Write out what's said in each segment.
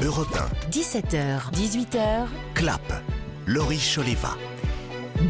Europe 17h, 18h, Clap. Laurie Choleva.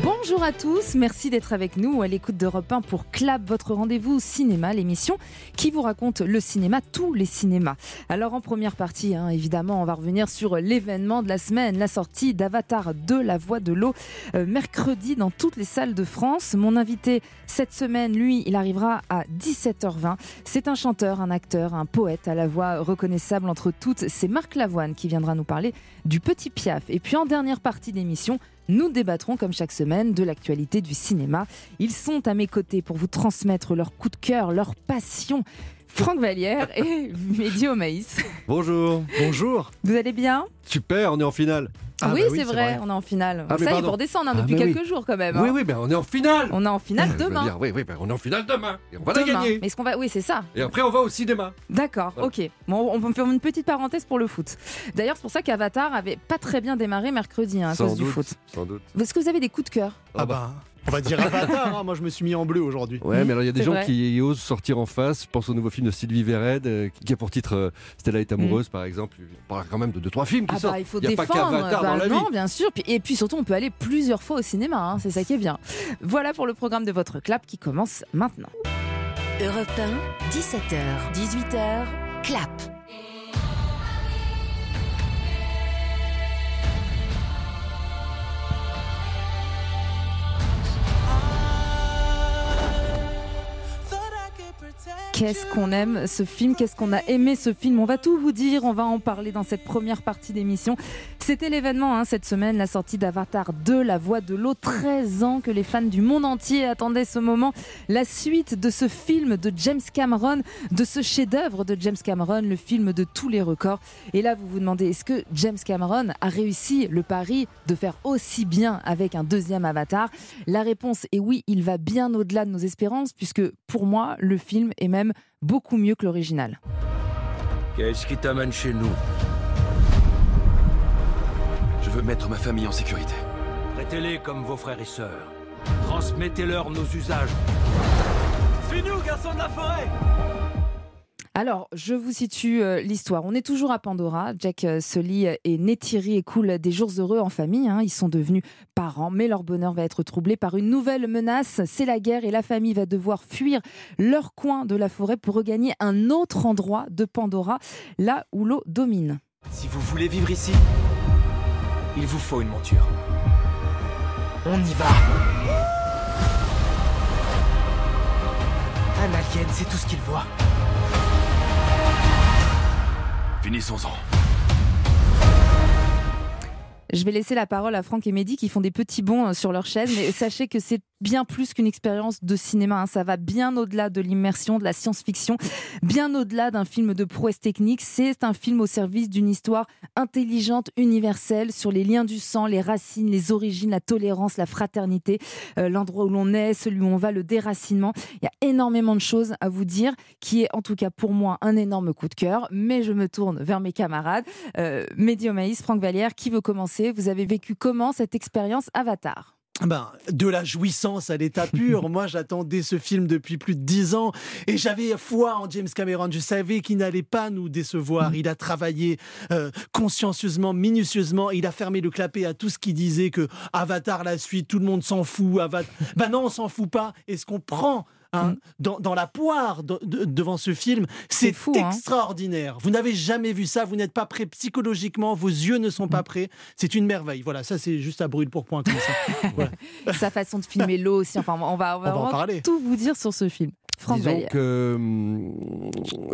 Bonjour à tous, merci d'être avec nous à l'écoute d'Europe 1 pour Clap, votre rendez-vous cinéma, l'émission qui vous raconte le cinéma, tous les cinémas. Alors en première partie, hein, évidemment, on va revenir sur l'événement de la semaine, la sortie d'Avatar 2, La Voix de l'eau, euh, mercredi dans toutes les salles de France. Mon invité cette semaine, lui, il arrivera à 17h20. C'est un chanteur, un acteur, un poète à la voix reconnaissable entre toutes. C'est Marc Lavoine qui viendra nous parler du Petit Piaf. Et puis en dernière partie d'émission, nous débattrons comme chaque semaine de l'actualité du cinéma. Ils sont à mes côtés pour vous transmettre leur coup de cœur, leur passion. Franck Vallière et Mehdi Maïs. Bonjour. Bonjour. Vous allez bien? Super, on est en finale. Ah oui, bah c'est vrai, on est en finale. Ah, ça y est, pour descendre hein, Ah, depuis oui. quelques jours quand même. Oui, hein. oui, ben on est en finale. On est en finale demain. dire, oui, oui, ben on est en finale demain. Et on va la Demain. gagner. Mais est-ce qu'on va Oui, c'est ça. Et après, on va au cinéma. D'accord, Voilà. ok. Bon, on peut faire une petite parenthèse pour le foot. D'ailleurs, c'est pour ça qu'Avatar avait pas très bien démarré mercredi hein, à Sans cause du foot. Sans doute. Est-ce que vous avez des coups de cœur? Ah bah, on va dire Avatar. hein. Moi, je me suis mis en bleu aujourd'hui. Ouais, mais alors il y a des gens vrai. qui osent sortir en face. Je pense au nouveau film de Sylvie Vered, euh, qui a pour titre euh, Stella est amoureuse, par exemple. On parle quand même de deux trois films qui Mm. Ah sortent. bah il faut n'y a pas défendre. qu'Avatar Bah dans la non, vie. bien sûr. Puis- Et puis surtout, on peut aller plusieurs fois au cinéma. hein, C'est ça qui est bien. Voilà pour le programme de votre clap qui commence maintenant. Europe 1, 17h, 18h, clap. Qu'est-ce qu'on aime ce film? Qu'est-ce qu'on a aimé ce film? On va tout vous dire. On va en parler dans cette première partie d'émission. C'était l'événement hein, cette semaine, la sortie d'Avatar 2, La Voix de l'eau. 13 ans que les fans du monde entier attendaient ce moment. La suite de ce film de James Cameron, de ce chef-d'œuvre de James Cameron, le film de tous les records. Et là, vous vous demandez, est-ce que James Cameron a réussi le pari de faire aussi bien avec un deuxième Avatar? La réponse est oui, il va bien au-delà de nos espérances, puisque pour moi, le film est même beaucoup mieux que l'original. Qu'est-ce qui t'amène chez nous? Veux mettre ma famille en sécurité. Traitez-les comme vos frères et sœurs. Transmettez-leur nos usages. Suis-nous, garçons de la forêt Alors, je vous situe euh, l'histoire. On est toujours à Pandora. Jack euh, Sully et Neytiri écoulent des jours heureux en famille. hein. Ils sont devenus parents, mais leur bonheur va être troublé par une nouvelle menace. C'est la guerre et la famille va devoir fuir leur coin de la forêt pour regagner un autre endroit de Pandora, là où l'eau domine. Si vous voulez vivre ici, il vous faut une monture. On y va. Un alien, c'est tout ce qu'il voit. Finissons-en. Je vais laisser la parole à Franck et Mehdi qui font des petits bonds euh, sur leur chaise, mais sachez que c'est bien plus qu'une expérience de cinéma. hein. Ça va bien au-delà de l'immersion, de la science-fiction, bien au-delà d'un film de prouesse technique. C'est un film au service d'une histoire intelligente, universelle, sur les liens du sang, les racines, les origines, la tolérance, la fraternité, euh, l'endroit où l'on est, celui où on va, le déracinement. Il y a énormément de choses à vous dire, qui est en tout cas pour moi un énorme coup de cœur. Mais je me tourne vers mes camarades. Euh, Mehdi Omaïs, Franck Vallière, qui veut commencer? Vous avez vécu comment cette expérience Avatar? Ben, de la jouissance à l'état pur. Moi, j'attendais ce film depuis plus de dix ans et j'avais foi en James Cameron. Je savais qu'il n'allait pas nous décevoir. Il a travaillé euh, consciencieusement, minutieusement. Il a fermé le clapet à tout ce qui disait que Avatar, la suite, tout le monde s'en fout. Avatar... Ben non, on s'en fout pas. Et ce qu'on prend hein, dans, dans la poire de- de- devant ce film, C'est hein. extraordinaire. Vous n'avez jamais vu ça. Vous n'êtes pas prêt psychologiquement. Vos yeux ne sont pas prêts. C'est une merveille. Voilà, ça, c'est juste à brûle pour point comme ça. Voilà. Sa façon de filmer l'eau aussi. Enfin, on va, on va, On va en vraiment parler. tout vous dire sur ce film. Franck Disons que. hum,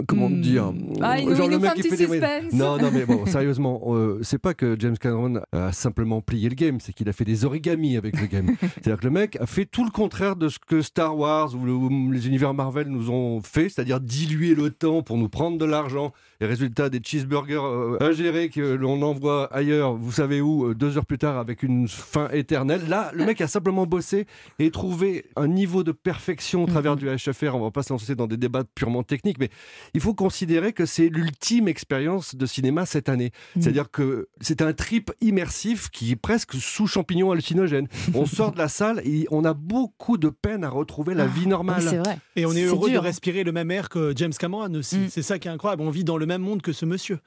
Comment Hmm. dire Ah, il Genre il le mec un qui petit fait des-. Non, non, mais bon, sérieusement, euh, c'est pas que James Cameron a simplement plié le game, c'est qu'il a fait des origamis avec le game. C'est-à-dire que le mec a fait tout le contraire de ce que Star Wars ou, le- ou les univers Marvel nous ont fait, c'est-à-dire diluer le temps pour nous prendre de l'argent. Et résultat, des cheeseburgers euh, ingérés que l'on envoie ailleurs, vous savez où, euh, deux heures plus tard avec une fin éternelle. Là, le mec a simplement bossé et trouvé un niveau de perfection au travers du HFR. On va pas se lancer dans des débats purement techniques, mais il faut considérer que c'est l'ultime expérience de cinéma cette année. Mm. C'est-à-dire que c'est un trip immersif qui est presque sous champignon hallucinogène. On sort de la salle et on a beaucoup de peine à retrouver la vie Oui, normale. c'est vrai. Et on est, heureux dur. de respirer le même air que James Cameron aussi. Mm. C'est ça qui est incroyable. On vit dans le même monde que ce monsieur.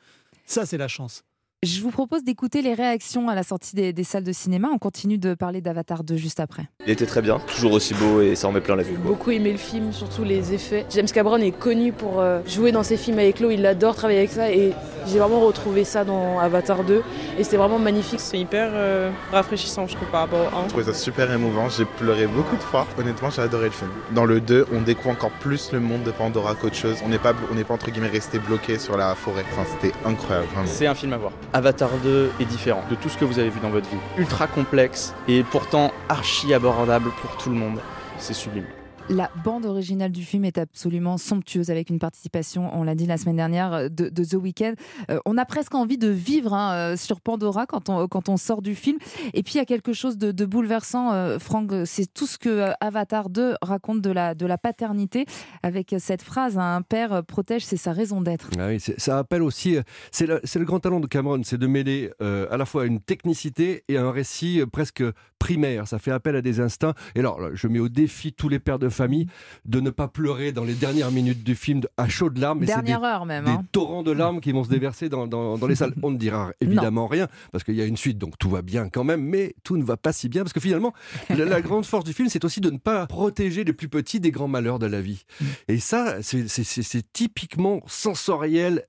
Ça, c'est la chance. Je vous propose d'écouter les réactions à la sortie des, des salles de cinéma. On continue de parler d'Avatar 2 juste après. Il était très bien, toujours aussi beau et ça en met plein la vue. J'ai beaucoup aimé le film, surtout les effets. James Cameron est connu pour euh, jouer dans ses films avec l'eau, il adore travailler avec ça et j'ai vraiment retrouvé ça dans Avatar 2 et c'était vraiment magnifique. C'est hyper euh, rafraîchissant, je trouve, par rapport au 1. Je trouvais ça super émouvant, j'ai pleuré beaucoup de fois. Honnêtement, j'ai adoré le film. Dans le 2, on découvre encore plus le monde de Pandora qu'autre chose. On n'est pas, on n'est pas entre guillemets resté bloqué sur la forêt. Enfin, c'était incroyable, vraiment. C'est un film à voir. Avatar 2 est différent de tout ce que vous avez vu dans votre vie. Ultra complexe et pourtant archi abordable pour tout le monde. C'est sublime. La bande originale du film est absolument somptueuse avec une participation, on l'a dit la semaine dernière, de, The Weeknd. Euh, on a presque envie de vivre hein, euh, sur Pandora quand on, sort du film. Et puis il y a quelque chose de, bouleversant, euh, Franck, c'est tout ce que euh, Avatar 2 raconte de la, paternité avec cette phrase hein, un père protège, c'est sa raison d'être. Ah ça appelle aussi, c'est le, grand talent de Cameron, c'est de mêler à la fois une technicité et un récit presque primaire. Ça fait appel à des instincts. Et alors, je mets au défi tous les pères de famille de ne pas pleurer dans les dernières minutes du film à chaudes larmes. mais c'est des- Dernière heure même. des hein. torrents de larmes qui vont se déverser dans, dans- dans les salles. On ne dira évidemment rien, parce qu'il y a une suite, donc tout va bien quand même, mais tout ne va pas si bien, parce que finalement, la, la grande force du film, c'est aussi de ne pas protéger les plus petits des grands malheurs de la vie. Et ça, c'est typiquement sensoriel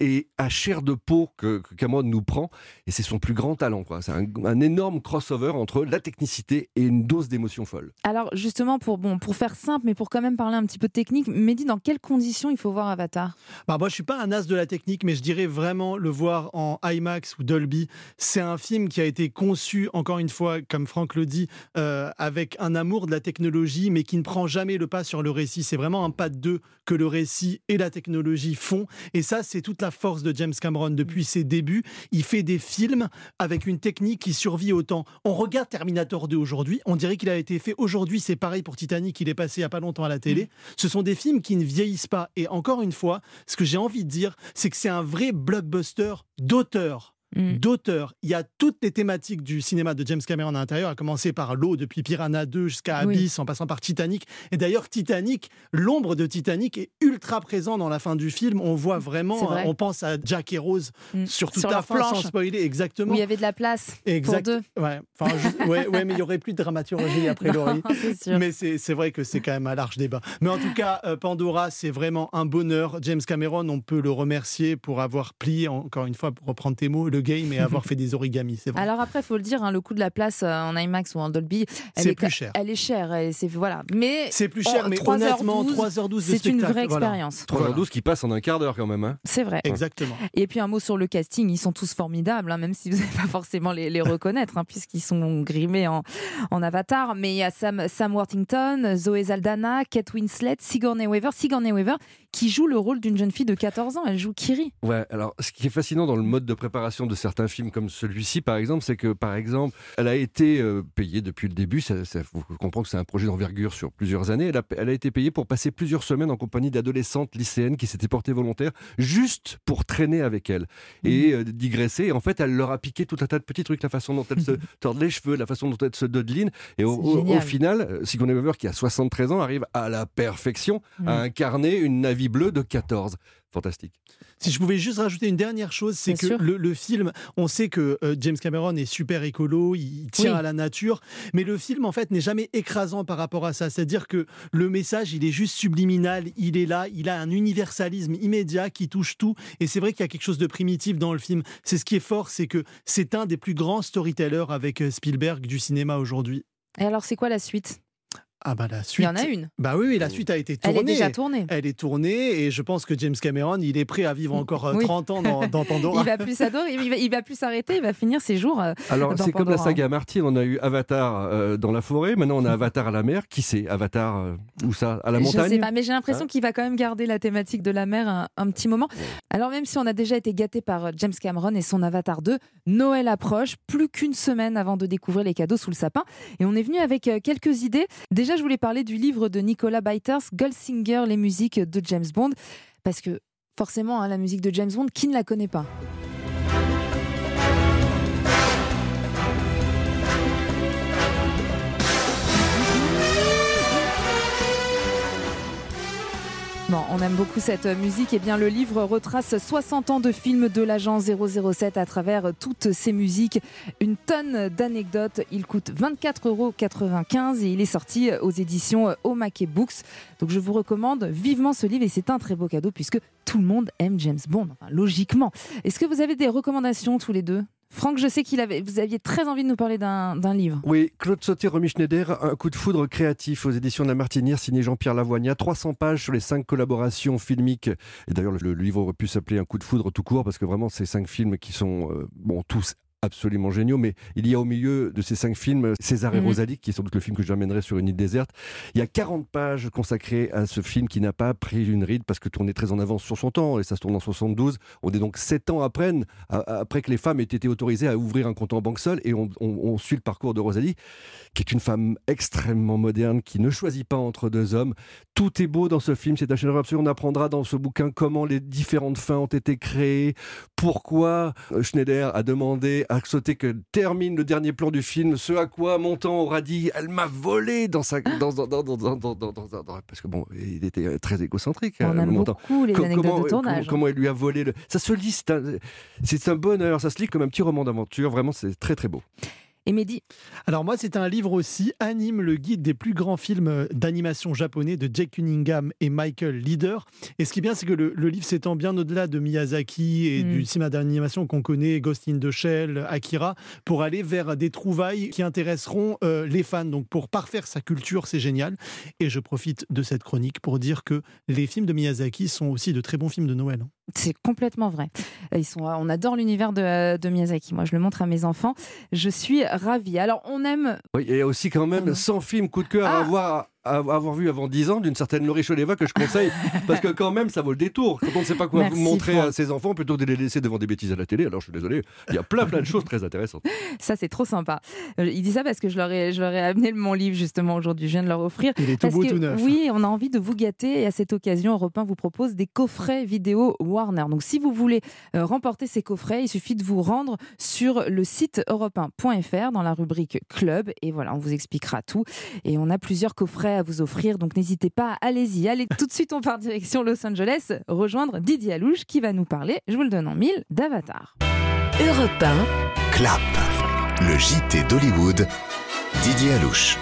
et à chair de peau que, que Cameron nous prend, et c'est son plus grand talent. quoi. C'est un, un énorme crossover entre la technicité et une dose d'émotion folle. Alors justement, pour, bon, pour faire simple, mais pour quand même parler un petit peu de technique, Mehdi, dans quelles conditions il faut voir Avatar? Bah, moi, je suis pas un as de la technique, mais je dirais vraiment le voir en IMAX ou Dolby. C'est un film qui a été conçu, encore une fois, comme Franck le dit, euh, avec un amour de la technologie, mais qui ne prend jamais le pas sur le récit. C'est vraiment un pas de deux que le récit et la technologie font. Et ça, c'est toute la force de James Cameron depuis ses débuts. Il fait des films avec une technique qui survit au temps. On regarde Terminator 2 aujourd'hui, on dirait qu'il a été fait aujourd'hui. C'est pareil pour Titanic, il est passé il n'y a pas longtemps à la télé. Ce sont des films qui ne vieillissent pas. Et encore une fois, ce que j'ai envie de dire, c'est que c'est un vrai blockbuster d'auteur. Mm. D'auteur. Il y a toutes les thématiques du cinéma de James Cameron à l'intérieur, à commencer par l'eau depuis Piranha 2 jusqu'à Oui. Abyss, en passant par Titanic. Et d'ailleurs, Titanic, l'ombre de Titanic est ultra présent dans la fin du film. On voit C'est vraiment, vrai. on pense à Jack et Rose Mm. sur toute Sur la fin, planche. sans spoiler, exactement. Où il y avait de la place Exact. pour deux. Ouais, enfin, je- ouais, ouais, mais il y aurait plus de dramaturgie après sûr. Mais c'est c'est vrai que c'est quand même un large débat. Mais en tout cas, euh, Pandora, c'est vraiment un bonheur. James Cameron, on peut le remercier pour avoir plié, encore une fois, pour reprendre tes mots, le game et avoir fait des origamis. C'est vrai. Alors après, il faut le dire, hein, le coût de la place euh, en IMAX ou en Dolby, elle C'est est, plus cher. Elle est chère. et c'est voilà. Mais C'est plus cher, en mais 3h12, honnêtement, 3h12 de c'est une vraie voilà. expérience. 3h12 qui passe en un quart d'heure quand même. hein. C'est vrai. Exactement. Et puis un mot sur le casting, ils sont tous formidables, hein, même si vous n'allez pas forcément les, les reconnaître, hein, puisqu'ils sont grimés en, en avatar. Mais il y a Sam, Sam Worthington, Zoé Zaldana, Kate Winslet, Sigourney Weaver. Sigourney Weaver qui joue le rôle d'une jeune fille de 14 ans. Elle joue Kiri. Ouais, alors ce qui est fascinant dans le mode de préparation de certains films comme celui-ci, par exemple, c'est que, par exemple, elle a été euh, payée depuis le début. Ça, ça, faut comprendre que c'est un projet d'envergure sur plusieurs années. Elle a, elle a été payée pour passer plusieurs semaines en compagnie d'adolescentes lycéennes qui s'étaient portées volontaires juste pour traîner avec elle et euh, digresser. Et en fait, elle leur a piqué tout un tas de petits trucs, la façon dont elle se tord les cheveux, la façon dont elle se dodeline. Et au, au- au final, euh, Sigourney Weaver, qui a 73 ans, arrive à la perfection à incarner une navie bleue de 14. Fantastique. Si je pouvais juste rajouter une dernière chose, c'est que le, le film, on sait que euh, James Cameron est super écolo, il tient Oui. à la nature, mais le film en fait n'est jamais écrasant par rapport à ça. C'est-à-dire que le message, il est juste subliminal, il est là, il a un universalisme immédiat qui touche tout, et c'est vrai qu'il y a quelque chose de primitif dans le film. C'est ce qui est fort, c'est que c'est un des plus grands storytellers avec euh, Spielberg du cinéma aujourd'hui. Et alors, c'est quoi la suite? Ah bah la Il suite. y en a une. Bah oui, oui, la suite a été Elle tournée. est déjà tournée. Elle est tournée et je pense que James Cameron, il est prêt à vivre encore euh, Oui. 30 ans dans, dans Pandora. Il va plus s'adorer, il va, il va plus s'arrêter, il va finir ses jours. euh, Alors, c'est comme la saga Martyr. On a eu Avatar euh, dans la forêt. Maintenant, on a Avatar à la mer. Qui c'est Avatar euh, Où ça À la Je montagne? sais pas, mais j'ai l'impression Hein? qu'il va quand même garder la thématique de la mer un, un petit moment. Alors même si on a déjà été gâté par James Cameron et son Avatar 2, Noël approche, plus qu'une semaine avant de découvrir les cadeaux sous le sapin. Et on est venu avec quelques idées. Déjà, je voulais parler du livre de Nicolas Beiters, Goldsinger, les musiques de James Bond, parce que forcément, hein, la musique de James Bond, qui ne la connaît pas? On aime beaucoup cette musique. Et bien, le livre retrace 60 ans de films de l'agent 007 à travers toutes ces musiques. Une tonne d'anecdotes. Il coûte 24,95 euros et il est sorti aux éditions Omake Books. Donc, je vous recommande vivement ce livre et c'est un très beau cadeau puisque tout le monde aime James Bond, logiquement. Est-ce que vous avez des recommandations tous les deux? Franck, je sais qu'il avait, vous aviez très envie de nous parler d'un livre. Oui, Claude Sauté, Romy Schneider, un coup de foudre créatif aux éditions de la Martinière, signé Jean-Pierre Lavoignat. 300 pages sur les cinq collaborations filmiques. Et d'ailleurs, le, livre aurait pu s'appeler Un coup de foudre tout court, parce que vraiment, ces cinq films qui sont, euh, tous absolument géniaux, mais il y a au milieu de ces cinq films César et mhm. Rosalie, qui est sans doute le film que j'amènerai sur une île déserte. Il y a 40 pages consacrées à ce film qui n'a pas pris une ride parce que tourné très en avance sur son temps, et ça se tourne en 72. On est donc 7 ans après, après que les femmes aient été autorisées à ouvrir un compte en banque seule, et on, suit le parcours de Rosalie, qui est une femme extrêmement moderne, qui ne choisit pas entre deux hommes. Tout est beau dans ce film, c'est un chef absolu. On apprendra dans ce bouquin comment les différentes fins ont été créées, pourquoi Schneider a demandé à sauter que termine le dernier plan du film, ce à quoi Montand aura dit elle m'a volé dans sa dans, dans, dans, parce que bon il était très égocentrique. On aime beaucoup les anecdotes comment, de tournage. Comment, il lui a volé le... ça se lit c'est un bonheur ça se lit comme un petit roman d'aventure vraiment c'est très très beau. Et Mehdi Alors moi, c'est un livre aussi, Anime, le guide des plus grands films d'animation japonais de Jake Cunningham et Michael Leader. Et ce qui est bien, c'est que le, livre s'étend bien au-delà de Miyazaki et du mm. cinéma d'animation qu'on connaît, Ghost in the Shell, Akira, pour aller vers des trouvailles qui intéresseront euh, les fans. Donc pour parfaire sa culture, c'est génial. Et je profite de cette chronique pour dire que les films de Miyazaki sont aussi de très bons films de Noël. C'est complètement vrai. Ils sont, on adore l'univers de, de, Miyazaki. Moi, je le montre à mes enfants. Je suis ravie. Alors, on aime. Oui, il y a aussi quand même 100 films coup de cœur à ah. voir avoir vu avant 10 ans d'une certaine Laurie Choleva que je conseille parce que quand même ça vaut le détour. Quand on ne sait pas quoi montrer à ses enfants plutôt que de les laisser devant des bêtises à la télé. Alors je suis désolé il y a plein plein de choses très intéressantes. Ça c'est trop sympa. Euh, il dit ça parce que je leur ai, je leur ai amené mon livre justement aujourd'hui. Je viens de leur offrir. Il est tout beau tout neuf. oui on a envie de vous gâter. Et à cette occasion Europe 1 vous propose des coffrets vidéo Warner. Donc si vous voulez euh, remporter ces coffrets il suffit de vous rendre sur le site europe1.fr dans la rubrique club. Et voilà on vous expliquera tout. Et on a plusieurs coffrets à vous offrir donc n'hésitez pas, allez-y. Allez, tout de suite, on part direction Los Angeles, rejoindre Didier Alouche qui va nous parler, je vous le donne en mille, d'Avatar. Europe 1. Clap. Le JT d'Hollywood. Didier Alouche.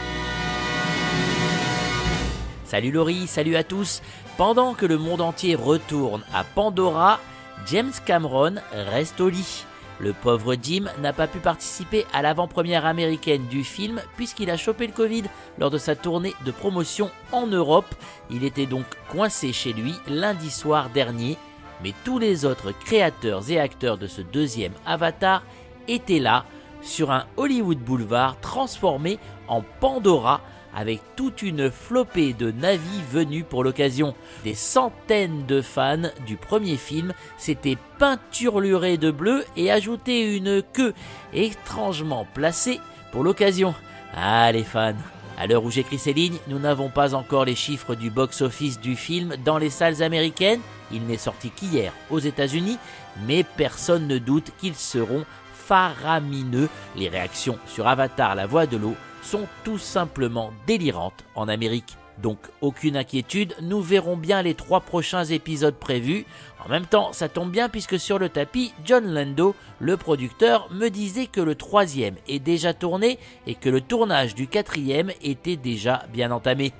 Salut Laurie, salut à tous. Pendant que le monde entier retourne à Pandora, James Cameron reste au lit. Le pauvre Jim n'a pas pu participer à l'avant-première américaine du film puisqu'il a chopé le Covid lors de sa tournée de promotion en Europe. Il était donc coincé chez lui lundi soir dernier, mais tous les autres créateurs et acteurs de ce deuxième Avatar étaient là sur un Hollywood Boulevard transformé en Pandora avec toute une flopée de navis venus pour l'occasion. Des centaines de fans du premier film s'étaient peinturlurés de bleu et ajouté une queue étrangement placée pour l'occasion. Ah les fans à l'heure où j'écris ces lignes, nous n'avons pas encore les chiffres du box-office du film dans les salles américaines. Il n'est sorti qu'hier aux États-Unis, mais personne ne doute qu'ils seront faramineux. Les réactions sur Avatar la voix de l'eau sont tout simplement délirantes en Amérique. Donc aucune inquiétude, nous verrons bien les trois prochains épisodes prévus. En même temps, ça tombe bien puisque sur le tapis, John Lando, le producteur, me disait que le troisième est déjà tourné et que le tournage du quatrième était déjà bien entamé.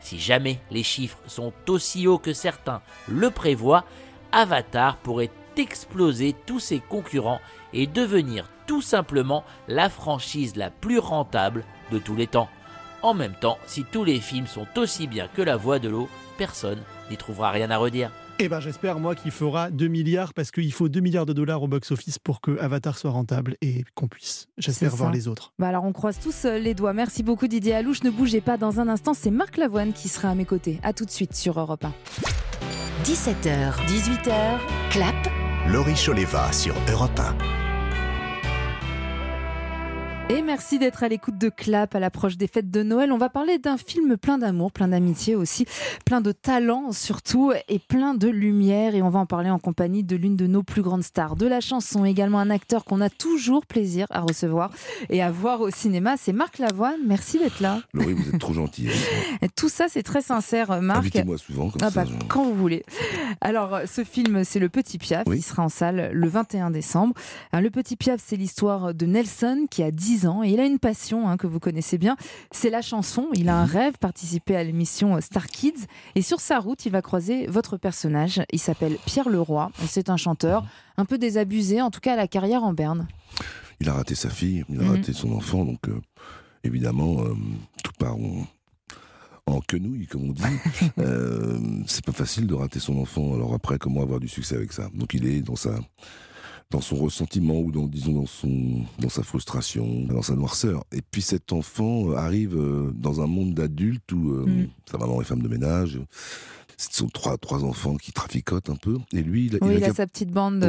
Si jamais les chiffres sont aussi hauts que certains le prévoient, Avatar pourrait exploser tous ses concurrents et devenir tout simplement la franchise la plus rentable de tous les temps. En même temps, si tous les films sont aussi bien que La Voix de l'eau, personne n'y trouvera rien à redire. Eh ben j'espère moi qu'il fera 2 milliards parce qu'il faut 2 milliards de dollars au box-office pour que Avatar soit rentable et qu'on puisse, j'espère, voir les autres. Bah alors on croise tous euh, les doigts. Merci beaucoup Didier Alouche. Ne bougez pas dans un instant, c'est Marc Lavoine qui sera à mes côtés. A tout de suite sur Europe 1. 17h, 18h, clap. Laurie Choleva sur Europe 1. Et merci d'être à l'écoute de Clap à l'approche des fêtes de Noël. On va parler d'un film plein d'amour, plein d'amitié aussi, plein de talent surtout et plein de lumière. Et on va en parler en compagnie de l'une de nos plus grandes stars de la chanson, également un acteur qu'on a toujours plaisir à recevoir et à voir au cinéma. C'est Marc Lavoine. Merci d'être là. Laurie, vous êtes trop gentil. Tout ça, c'est très sincère, Marc. Invitez-moi souvent. Comme ah ça, bah, Quand vous voulez. Alors, ce film, c'est Le Petit Piaf. Oui. Il sera en salle le 21 décembre. Le Petit Piaf, c'est l'histoire de Nelson qui a 10 ans et il a une passion hein, que vous connaissez bien. C'est la chanson. Il a un rêve, participer à l'émission Star Kids. Et sur sa route, il va croiser votre personnage. Il s'appelle Pierre Leroy. C'est un chanteur un peu désabusé, en tout cas à la carrière en berne. Il a raté sa fille, il a Mhm. raté son enfant, donc euh, évidemment, euh, tout part en, en quenouille, comme on dit. Euh, c'est pas facile de rater son enfant. Alors après, comment avoir du succès avec ça? Donc il est dans sa dans son ressentiment ou dans disons dans son dans sa frustration, dans sa noirceur. Et puis cet enfant euh, arrive euh, dans un monde d'adultes où euh, Mm. sa maman est femme de ménage. Ce sont trois trois enfants qui traficotent un peu. Et lui, il, Oui, il a sa petite bande de,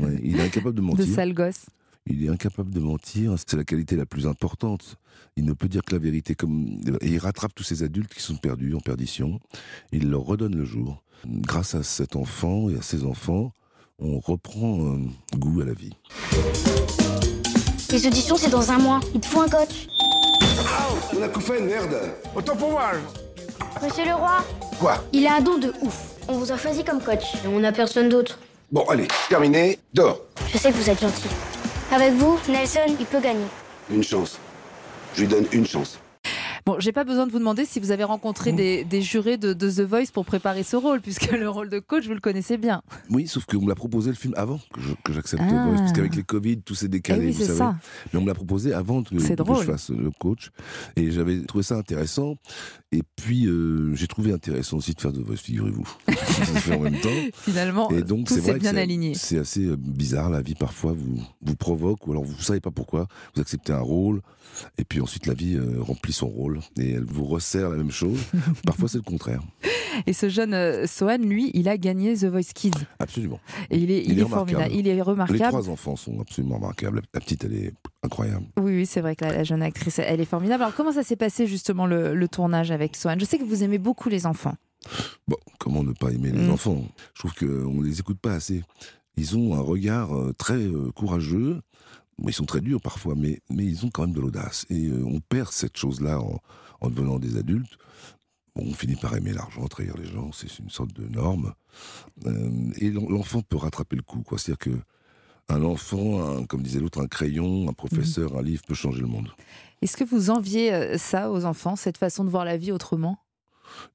ouais, il est incapable de de mentir. sales gosses. Il est incapable de mentir, c'est la qualité la plus importante. Il ne peut dire que la vérité. Comme... Et il rattrape tous ces adultes qui sont perdus, en perdition. Il leur redonne le jour. Grâce à cet enfant et à ses enfants, on reprend euh, goût à la vie. Les auditions, c'est dans un mois. Il te faut un coach. On a fait merde Autant pour moi Monsieur le roi, Quoi? Il a un don de ouf. On vous a choisi comme coach. Et on n'a personne d'autre. Bon, allez, terminé, dors. Je sais que vous êtes gentil. Avec vous, Nelson, il peut gagner. Une chance. Je lui donne une chance. Bon, j'ai pas besoin de vous demander si vous avez rencontré des, des jurés de, de The Voice pour préparer ce rôle, puisque le rôle de coach, vous le connaissez bien. Oui, sauf qu'on me l'a proposé le film avant que j'accepte Ah. Voice, parce qu'avec les Covid, tout s'est décalé, Eh oui, vous c'est savez. ça. Mais on me l'a proposé avant que, je fasse le coach, et j'avais trouvé ça intéressant. Et puis euh, j'ai trouvé intéressant aussi de faire de Voice, figurez-vous. En même temps. Finalement, Et donc c'est que bien c'est- aligné. C'est assez euh, bizarre, la vie parfois vous vous provoque, ou alors vous savez pas pourquoi. Vous acceptez un rôle, et puis ensuite la vie euh, remplit son rôle, et elle vous resserre la même chose. parfois c'est le contraire. Et ce jeune euh, Sohan, lui, il a gagné The Voice Kids. Absolument. Et il est, il est remarquable. formidable, il est Les remarquable. trois enfants sont absolument remarquables. La petite, elle est incroyable. Oui, oui, c'est vrai que la, la jeune actrice, elle est formidable. Alors, comment ça s'est passé justement le, le tournage avec Sohan Je sais que vous aimez beaucoup les enfants. Bon, comment ne pas aimer les Mm. enfants? Je trouve qu'on ne les écoute pas assez. Ils ont un regard euh, très euh, courageux. Ils sont très durs parfois, mais, mais ils ont quand même de l'audace. Et euh, on perd cette chose-là en, en devenant des adultes. Bon, on finit par aimer l'argent, trahir les gens, c'est une sorte de norme. Euh, et l'en- l'enfant peut rattraper le coup. quoi. C'est-à-dire que un enfant, un- comme disait l'autre, un crayon, un professeur, un livre peut changer le monde. Est-ce que vous enviez euh, ça aux enfants, cette façon de voir la vie autrement?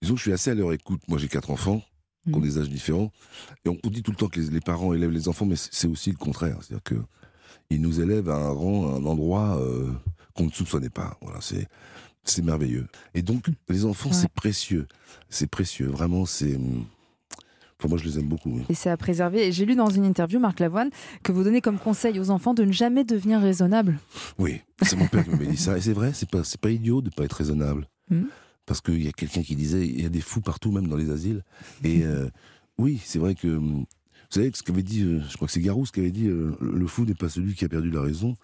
Disons que je suis assez à leur écoute. Moi, j'ai quatre enfants qui ont Mhm. des âges différents. Et on dit tout le temps que les, les parents élèvent les enfants, mais c'est c'est aussi le contraire. C'est-à-dire que ils nous élèvent à un rang, à un endroit euh, qu'on ne soupçonnait pas. Voilà, c'est c'est merveilleux. Et donc, les enfants, c'est précieux. C'est précieux. Vraiment, c'est. Enfin, moi, je les aime beaucoup. oui. Et c'est à préserver. Et j'ai lu dans une interview, Marc Lavoine, que vous donnez comme conseil aux enfants de ne jamais devenir raisonnable. Oui, c'est mon père qui m'avait dit ça. Et c'est vrai, c'est pas, pas idiot de pas être raisonnable. Mhm. Parce qu'il y a quelqu'un qui disait, il y a des fous partout, même dans les asiles. Et euh, oui, c'est vrai que, hum, savez, ce qu'avait dit, euh, je crois que c'est Garousse qui avait dit, euh, le fou n'est pas celui qui a perdu la raison,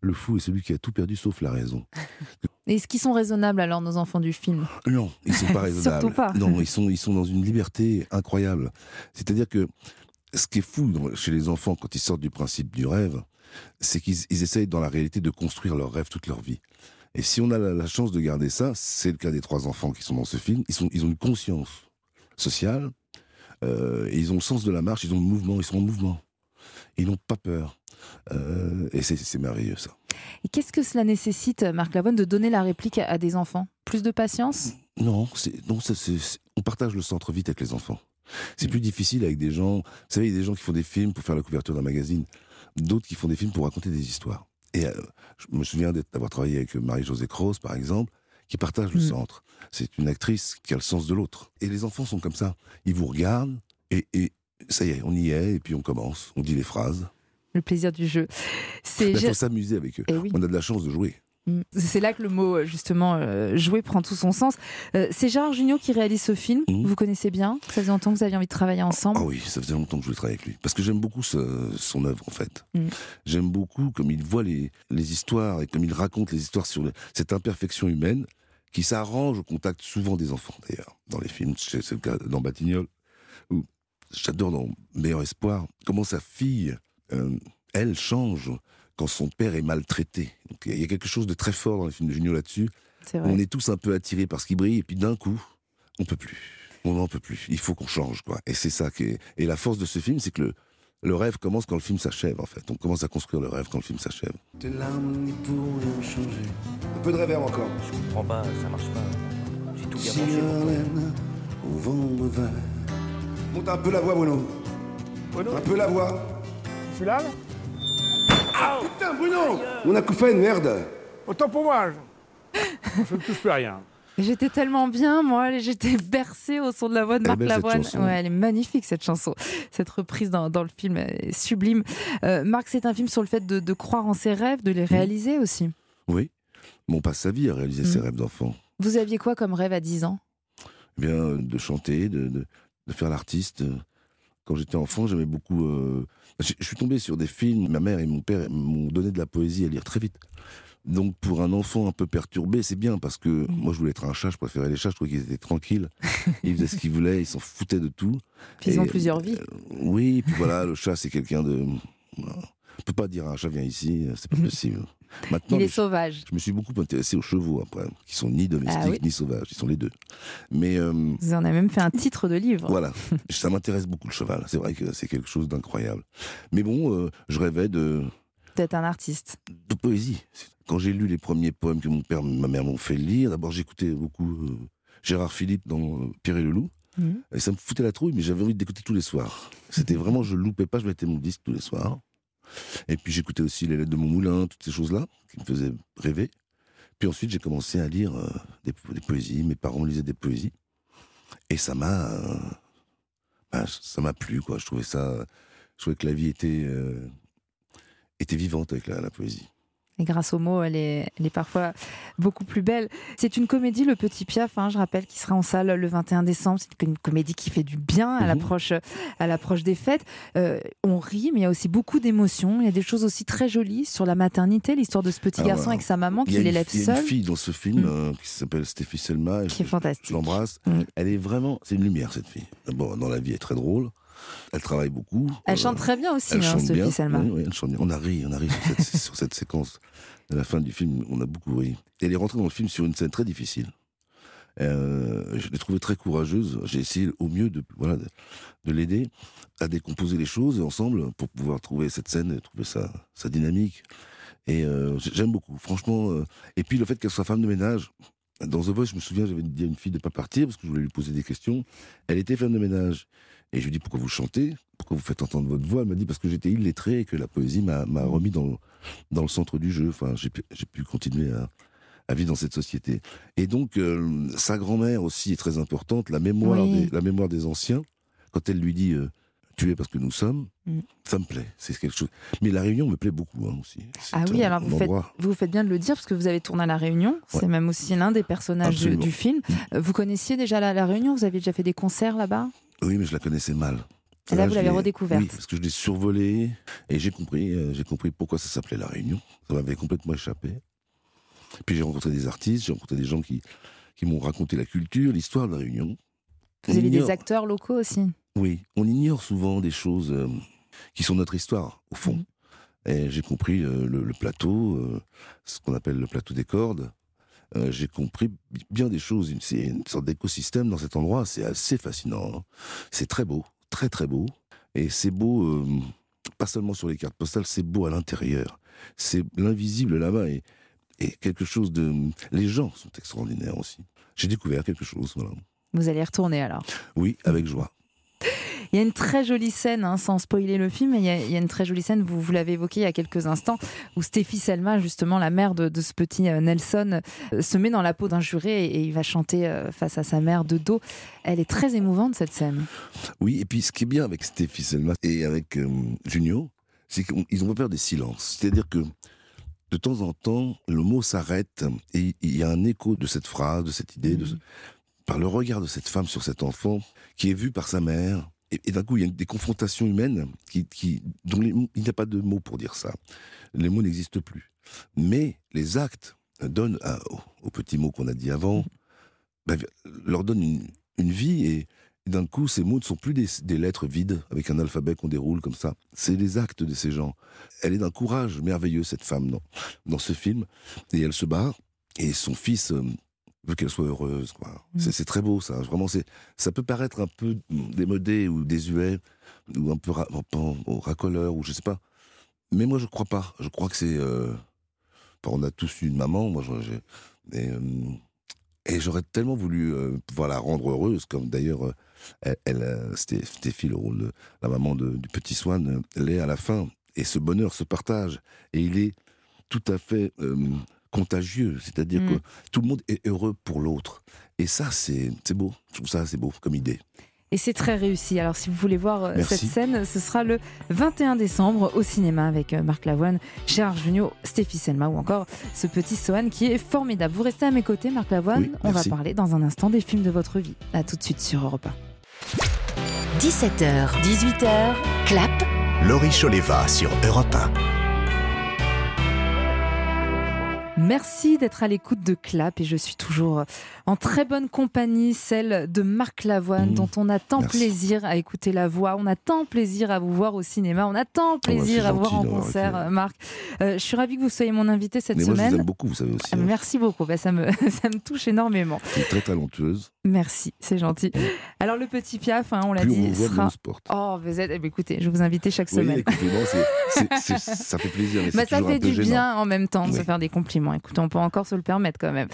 le fou est celui qui a tout perdu sauf la raison. Et est-ce qu'ils sont raisonnables alors, nos enfants du film? Non, ils sont pas raisonnables. Surtout pas. Non, ils sont, ils sont dans une liberté incroyable. C'est-à-dire que ce qui est fou chez les enfants quand ils sortent du principe du rêve, c'est qu'ils ils essayent dans la réalité de construire leur rêve toute leur vie. Et si on a la, la chance de garder ça, c'est le cas des trois enfants qui sont dans ce film, ils, sont, ils ont une conscience sociale, euh, et ils ont le sens de la marche, ils ont le mouvement, ils sont en mouvement. Ils n'ont pas peur. Euh, et c'est- merveilleux ça. Et qu'est-ce que cela nécessite, Marc Lavoine, de donner la réplique à, à des enfants? Plus de patience? Non, non, on partage le centre vite avec les enfants. C'est plus difficile avec des gens. Vous savez, il y a des gens qui font des films pour faire la couverture d'un magazine, d'autres qui font des films pour raconter des histoires. Et euh, je me souviens d'avoir travaillé avec Marie-Josée Cross, par exemple, qui partage le Mm. centre. C'est une actrice qui a le sens de l'autre. Et les enfants sont comme ça. Ils vous regardent et, et ça y est, on y est, et puis on commence, on dit les phrases. Le plaisir du jeu. C'est Il faut s'amuser avec eux. Eh oui. On a de la chance de jouer. Mm. C'est là que le mot euh, justement euh, jouer prend tout son sens. Euh, c'est Gérard Jugnot qui réalise ce film. Mm. Vous connaissez bien Ça faisait longtemps que vous aviez envie de travailler ensemble. Ah oui, ça faisait longtemps que je voulais travailler avec lui. Parce que j'aime beaucoup ce- son œuvre, en fait. J'aime beaucoup comme il voit les, les histoires et comme il raconte les histoires sur cette imperfection humaine qui s'arrange au contact souvent des enfants, d'ailleurs, dans les films. C'est le cas dans Batignolles, où j'adore dans Meilleur Espoir, comment sa fille, euh, elle, change quand son père est maltraité. Il y a quelque chose de très fort dans les films de Junio là-dessus. On est tous un peu attirés par ce qui brille, et puis d'un coup, on peut plus. On n'en peut plus. Il faut qu'on change, quoi. Et c'est ça qui est... Et la force de ce film, c'est que le, le rêve commence quand le film s'achève, en fait. On commence à construire le rêve quand le film s'achève. Tes larmes n'y pourront rien changer. Un peu de réverb encore. Je comprends pas, ça marche pas. J'ai tout bien au vent mauvais. Monte un peu la voix, Bruno. Un peu la voix. Tu là Ah putain, Bruno Mon acouphène, merde Autant pour moi. Je, je ne touche plus à rien. J'étais tellement bien, moi, j'étais bercée au son de la voix de Marc Lavoine. Ouais, elle est magnifique cette chanson, cette reprise dans, dans le film est sublime. Euh, Marc, c'est un film sur le fait de, de croire en ses rêves, de les réaliser aussi. Oui. Mais on passe sa vie à réaliser ses rêves d'enfant. Vous aviez quoi comme rêve à 10 ans? Eh bien, euh, de chanter, de, de, de faire l'artiste. Quand j'étais enfant, j'aimais beaucoup. euh, je suis tombé sur des films. Ma mère et mon père m'ont donné de la poésie à lire très vite. Donc, pour un enfant un peu perturbé, c'est bien parce que moi, je voulais être un chat. Je préférais les chats. Je trouvais qu'ils étaient tranquilles. Ils faisaient ce qu'ils voulaient. Ils s'en foutaient de tout. Puis ils ont plusieurs vies. euh, oui, et puis voilà, le chat, c'est quelqu'un de. On peut pas dire un chat vient ici, c'est pas possible. Maintenant, Il est sauvage. Je me suis beaucoup intéressé aux chevaux après, qui sont ni domestiques Ah oui. ni sauvages, ils sont les deux. Mais euh, Vous en avez même fait un titre de livre. voilà, ça m'intéresse beaucoup le cheval. C'est vrai que c'est quelque chose d'incroyable. Mais bon, euh, je rêvais de, D'être un artiste. de poésie. Quand j'ai lu les premiers poèmes que mon père et ma mère m'ont fait lire, d'abord j'écoutais beaucoup euh, Gérard Philippe dans euh, Pierre et le Loup. Mhm. Et ça me foutait la trouille, mais j'avais envie d'écouter tous les soirs. C'était vraiment, je loupais pas, je mettais mon disque tous les soirs. Et puis j'écoutais aussi les lettres de mon moulin, toutes ces choses-là qui me faisaient rêver. Puis ensuite j'ai commencé à lire euh, des, po- des poésies. Mes parents lisaient des poésies. Et ça m'a, euh, bah, ça m'a plu, quoi. Je trouvais ça, je trouvais que la vie était, euh, était vivante avec la, la poésie. Et grâce aux mots, elle est, elle est parfois beaucoup plus belle. C'est une comédie, Le Petit Piaf, hein, je rappelle, qui sera en salle le 21 décembre. C'est une comédie qui fait du bien Mhm. à l'approche, à l'approche des fêtes. Euh, on rit, mais il y a aussi beaucoup d'émotions. Il y a des choses aussi très jolies sur la maternité, l'histoire de ce petit Alors, garçon avec sa maman qui l'élève Il y a une fille dans ce film euh, qui s'appelle Stéphie Selma. Qui est fantastique. Je l'embrasse. Mm. Elle est vraiment. C'est une lumière, cette fille. D'abord, dans la vie, elle est très drôle. Elle travaille beaucoup. Elle Euh, chante très bien aussi, elle hein, chante Sophie bien. Selma. Oui, oui, elle chante bien. On a ri, on a ri sur cette, sur cette séquence. À la fin du film, on a beaucoup ri. Et elle est rentrée dans le film sur une scène très difficile. Euh, je l'ai trouvée très courageuse. J'ai essayé au mieux de, voilà, de, de l'aider à décomposer les choses ensemble pour pouvoir trouver cette scène et trouver sa, sa dynamique. Et euh, j'aime beaucoup, franchement. euh, et puis le fait qu'elle soit femme de ménage. Dans The Voice, je me souviens, j'avais dit à une fille de pas partir parce que je voulais lui poser des questions. Elle était femme de ménage. Et je lui dis pourquoi vous chantez? Pourquoi vous faites entendre votre voix? Elle m'a dit parce que j'étais illettré et que la poésie m'a m'a remis dans, le- dans le centre du jeu. Enfin, j'ai pu, continuer à, à vivre dans cette société. Et donc, euh, sa grand-mère aussi est très importante, la mémoire, Oui. des, la mémoire des anciens. Quand elle lui dit euh, Tu es parce que nous sommes, Mm. ça me plaît. C'est quelque chose. Mais la Réunion me plaît beaucoup hein, aussi. Ah oui, un- alors vous faites, vous faites bien de le dire parce que vous avez tourné à La Réunion. C'est Ouais. même aussi l'un des personnages du, film. Euh, Vous connaissiez déjà la, la Réunion? Vous aviez déjà fait des concerts là-bas? Oui, mais je la connaissais mal. Et là, vous l'avez redécouverte. Oui, parce que je l'ai survolée et j'ai compris, euh, j'ai compris pourquoi ça s'appelait La Réunion. Ça m'avait complètement échappé. Puis j'ai rencontré des artistes, j'ai rencontré des gens qui, qui m'ont raconté la culture, l'histoire de La Réunion. Vous On avez des ignore- acteurs locaux aussi. Oui, on ignore souvent des choses euh, qui sont notre histoire, au fond. Et j'ai compris euh, le, le plateau, ce qu'on appelle le plateau des cordes. Euh, j'ai compris bi- bien des choses. C'est une sorte d'écosystème dans cet endroit. C'est assez fascinant. hein. C'est très beau, très très beau. Et c'est beau, euh, pas seulement sur les cartes postales, c'est beau à l'intérieur. C'est l'invisible là-bas et, et quelque chose de. Les gens sont extraordinaires aussi. J'ai découvert quelque chose, voilà. Vous allez retourner alors. Oui, avec joie. Il y a une très jolie scène, hein, sans spoiler le film, mais il y a, il y a une très jolie scène, vous, vous l'avez évoqué il y a quelques instants, où Stéphie Selma, justement la mère de, de ce petit euh, Nelson, euh, se met dans la peau d'un juré et, et il va chanter euh, face à sa mère de dos. Elle est très émouvante cette scène. Oui, et puis ce qui est bien avec Stéphie Selma et avec euh, Junio, c'est qu'ils ont peur des silences. C'est-à-dire que de temps en temps, le mot s'arrête et il y a un écho de cette phrase, de cette idée, de ce- par le regard de cette femme sur cet enfant qui est vu par sa mère. Et, et d'un coup, il y a des confrontations humaines qui, qui, dont les il n'y a pas de mots pour dire ça. Les mots n'existent plus. Mais les actes donnent à- aux, aux petits mots qu'on a dit avant, ben, leur donnent une, une vie et, et d'un coup, ces mots ne sont plus des, des lettres vides avec un alphabet qu'on déroule comme ça. C'est les actes de ces gens. Elle est d'un courage merveilleux, cette femme, dans, dans ce film. Et elle se bat. Et son fils euh, veut qu'elle soit heureuse. quoi. C'est- C'est très beau, ça. Vraiment, c'est, ça peut paraître un peu démodé ou désuet, ou un peu ra- au racoleur, ou je sais pas. Mais moi, je crois pas. Je crois que c'est. euh, enfin, on a tous eu une maman. Moi. Et, euh, et j'aurais tellement voulu euh, pouvoir la rendre heureuse, comme d'ailleurs elle, elle, Sté- Stéphie, le rôle de la maman de- du petit Swan, l'est à la fin. Et ce bonheur se partage. Et il est tout à fait contagieux. C'est-à-dire Mm. que tout le monde est heureux pour l'autre. Et ça, c'est c'est beau. Je trouve ça, c'est beau comme idée. Et c'est très réussi. Alors, si vous voulez voir euh, Merci. cette scène, ce sera le 21 décembre au cinéma avec euh, Marc Lavoine, Gérard Jugnot, Stéphie Selma ou encore ce petit Sohan qui est formidable. Vous restez à mes côtés, Marc Lavoine. Oui, On va parler dans un instant des films de votre vie. À tout de suite sur Europe 1. 17h, 18h, clap. Laurie Choleva sur Europe 1. Merci d'être à l'écoute de Clap et je suis toujours en très bonne compagnie, celle de Marc Lavoine, dont on a tant Mmh. Merci. plaisir à écouter la voix, on a tant plaisir à vous voir au cinéma, on a tant plaisir c'est à vous voir en concert, été euh, Marc. Euh, je suis ravie que vous soyez mon invité cette Mais moi, je semaine. vous aime beaucoup, vous savez aussi. Ah, hein. Merci beaucoup, Bah, ça, me, ça me touche énormément. Vous êtes très talentueuse. Merci, c'est gentil. Alors le petit Piaf, hein, on l'a on dit, sera... on se porte. Oh, vous êtes... eh bien, écoutez, je vais vous inviter chaque Oui, semaine. écoutez, non, c'est- ça fait plaisir. Mais Bah, ça toujours un fait peu du gênant. bien en même temps de se faire des compliments. Écoute, on peut encore se le permettre quand même.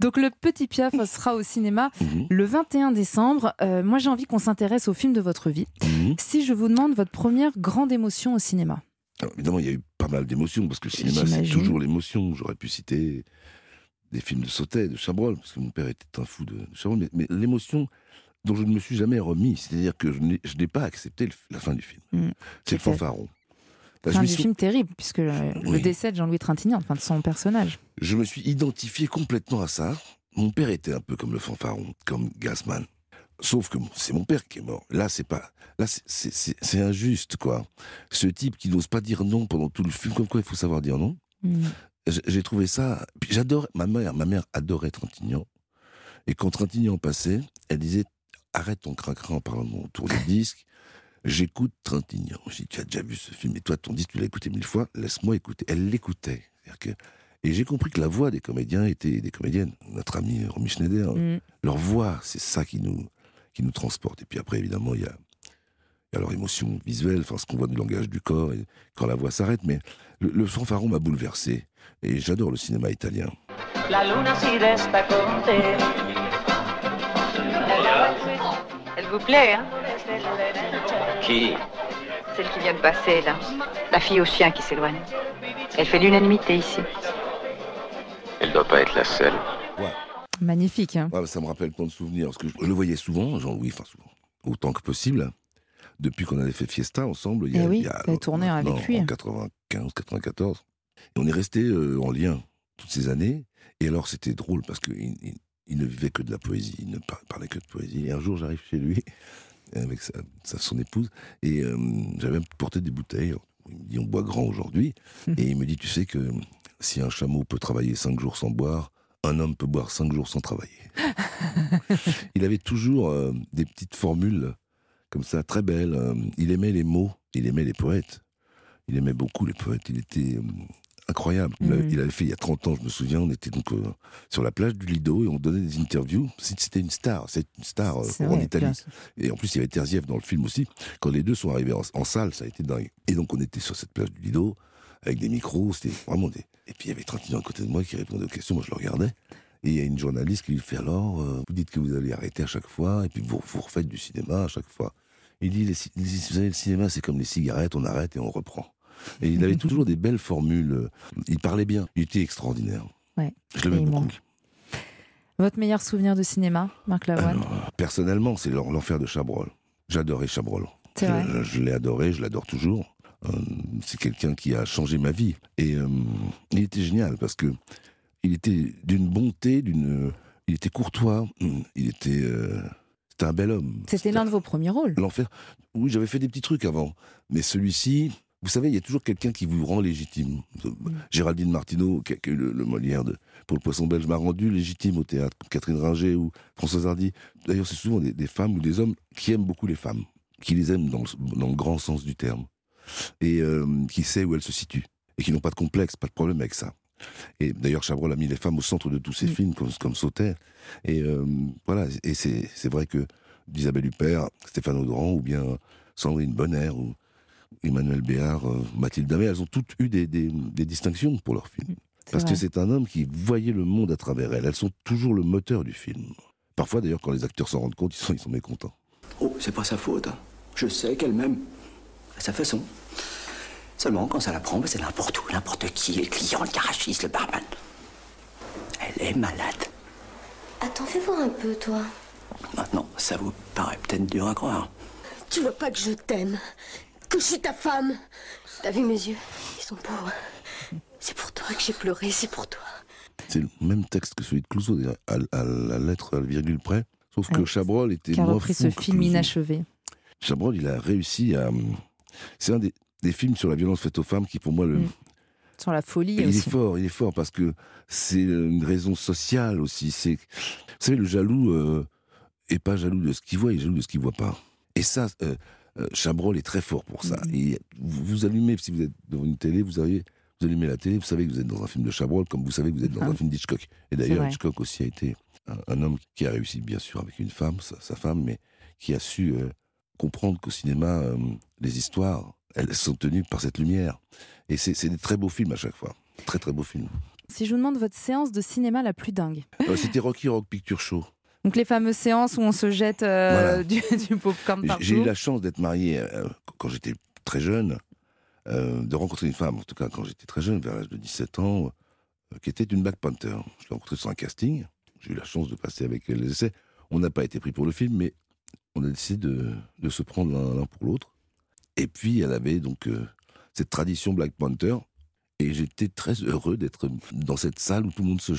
Donc le Petit Piaf sera au cinéma Mhm. le 21 décembre. Euh, moi, j'ai envie qu'on s'intéresse au film de votre vie. Mhm. Si je vous demande votre première grande émotion au cinéma. Alors, évidemment, il y a eu pas mal d'émotions, parce que le cinéma, c'est toujours l'émotion. J'aurais pu citer des films de Sautet, de Chabrol, parce que mon père était un fou de, de Chabrol, mais, mais l'émotion dont je ne me suis jamais remis, c'est-à-dire que je n'ai pas accepté le- la fin du film. Mm. C'est le fanfaron. Là, je Fin du suis- film terrible, puisque le, décès de Jean-Louis Trintignant, enfin de son personnage. Je me suis identifié complètement à ça. Mon père était un peu comme le fanfaron, comme Gassman. Sauf que c'est mon père qui est mort. Là, c'est pas. Là, c'est- injuste, quoi. Ce type qui n'ose pas dire non pendant tout le film, comme quoi il faut savoir dire non. Mm. J'ai trouvé ça. J'adore. Ma mère, ma mère adorait Trintignant. Et quand Trintignant passait, elle disait arrête ton cracra en parlant de mon tour de disque. J'écoute Trintignant. Je dis tu as déjà vu ce film et toi ton disque tu l'as écouté mille fois. Laisse-moi écouter. Elle l'écoutait. Que et j'ai compris que la voix des comédiens était des comédiennes. Notre ami Romy Schneider, Mm. leur voix, c'est ça qui nous qui nous transporte. Et puis après évidemment il y a il y a leur émotion visuelle, enfin ce qu'on voit du langage du corps, et quand la voix s'arrête. Mais le, le fanfaron m'a bouleversé. Et j'adore le cinéma italien. La luna si resta con te. Elle vous plaît, hein? Qui Celle qui vient de passer, là. La fille au chien qui s'éloigne. Elle fait l'unanimité ici. Elle doit pas être la seule. Magnifique. hein. Ouais, ça me rappelle plein de souvenirs, parce que je le voyais souvent, Jean-Louis, enfin souvent, autant que possible, depuis qu'on avait fait Fiesta ensemble. Il y a, Eh oui, il y a- tourné avec lui. En 95, 94. Et on est resté euh, en lien toutes ces années. Et alors, c'était drôle, parce qu'il il, il ne vivait que de la poésie, il ne par- parlait que de poésie. Et un jour, j'arrive chez lui, avec sa, sa- son épouse, et euh, j'avais porté des bouteilles. Il me dit, on boit grand aujourd'hui. et il me dit, tu sais que si un chameau peut travailler cinq jours sans boire, un homme peut boire cinq jours sans travailler. il avait toujours euh, des petites formules comme ça, très belles. Euh, il aimait les mots, il aimait les poètes. Il aimait beaucoup les poètes. Il était euh, incroyable. Mhm. il avait fait il y a 30 ans, je me souviens, on était donc euh, sur la plage du Lido et on donnait des interviews. C'était une star, c'est une star euh, en Italie. Et en plus, il y avait Terzieff dans le film aussi. Quand les deux sont arrivés en, en salle, ça a été dingue. Et donc, on était sur cette plage du Lido, avec des micros, c'était vraiment des... Et puis, il y avait Trintignant à côté de moi qui répondait aux questions, moi je le regardais. Et il y a une journaliste qui lui fait alors, euh, vous dites que vous allez arrêter à chaque fois, et puis vous, vous refaites du cinéma à chaque fois. Il dit, les ci- il dit, vous savez, le cinéma, c'est comme les cigarettes, on arrête et on reprend. Et il avait toujours des belles formules. Il parlait bien. Il était extraordinaire. Ouais. Je Et il beaucoup. manque. Votre meilleur souvenir de cinéma, Marc Lavoine Personnellement, c'est l'en- l'enfer de Chabrol. J'adorais Chabrol. Je, vrai je- je l'ai adoré, je l'adore toujours. Euh, c'est quelqu'un qui a changé ma vie. Et euh, il était génial parce que il était d'une bonté, d'une, il était courtois, il était, euh, c'était un bel homme. C'était l'un de vos premiers rôles. L'enfer. Oui, j'avais fait des petits trucs avant, mais celui-ci, vous savez, il y a toujours quelqu'un qui vous rend légitime. Géraldine Martineau, qui a eu le, le Molière de, pour le Poisson belge, m'a rendu légitime au théâtre. Catherine Ringer ou Françoise Hardy. D'ailleurs, c'est souvent des, des femmes ou des hommes qui aiment beaucoup les femmes, qui les aiment dans le, dans le grand sens du terme, et euh, qui sait où elles se situent, et qui n'ont pas de complexe, pas de problème avec ça. Et d'ailleurs, Chabrol a mis les femmes au centre de tous ses films, comme, comme Sauter. Et euh, voilà, et c'est c'est vrai que d'Isabelle Huppert, Stéphane Audran, ou bien Sandrine Bonner, ou Emmanuel Béard, euh, Mathilde Damé, elles ont toutes eu des, des- des distinctions pour leurs films. Parce que c'est un homme qui voyait le monde à travers elles. Elles sont toujours le moteur du film. Parfois, d'ailleurs, quand les acteurs s'en rendent compte, ils sont, ils sont mécontents. Oh, c'est pas sa faute. hein. Je sais qu'elle m'aime. À sa façon. Seulement, quand ça la prend, c'est n'importe où, n'importe qui, les clients, le garagiste, le barman. Elle est malade. Attends, fais voir un peu, toi. Maintenant, ça vous paraît peut-être dur à croire. Tu vois pas que je t'aime? Que je suis ta femme T'as vu mes yeux Ils sont pauvres. C'est pour toi que j'ai pleuré, c'est pour toi. C'est le même texte que celui de Clouseau, à, à la lettre, à la virgule près. Sauf que. Chabrol était Qui a repris ce film Clouseau. inachevé. Chabrol, il a réussi à. C'est un des, des films sur la violence faite aux femmes qui, pour moi, le. Sur la folie Il aussi. est fort, il est fort parce que c'est une raison sociale aussi. C'est, vous savez, le jaloux euh, est pas jaloux de ce qu'il voit, il est jaloux de ce qu'il voit pas. Et ça, euh, euh, Chabrol est très fort pour ça. Et vous, vous allumez, si vous êtes devant une télé, vous arrivez, vous allumez la télé, vous savez que vous êtes dans un film de Chabrol, comme vous savez que vous êtes dans Ah. un film d'Hitchcock. Et d'ailleurs. Hitchcock aussi a été un, un homme qui a réussi, bien sûr, avec une femme, sa, sa femme, mais qui a su euh, comprendre qu'au cinéma, euh, les histoires, elles sont tenues par cette lumière. Et c'est c'est des très beaux films à chaque fois. Très très beaux films. Si je vous demande votre séance de cinéma la plus dingue. Euh, C'était Rocky Rock Picture Show. Donc les fameuses séances où on se jette euh, Voilà. du, du popcorn partout. J'ai eu la chance d'être marié euh, quand j'étais très jeune, euh, de rencontrer une femme, en tout cas quand j'étais très jeune, vers l'âge de 17 ans, euh, qui était une Black Panther. Je l'ai rencontrée sur un casting. J'ai eu la chance de passer avec elle les essais. On n'a pas été pris pour le film, mais on a décidé de, de se prendre l'un pour l'autre. Et puis, elle avait donc cette tradition Black Panther. Et j'étais très heureux d'être dans cette salle où tout le monde se.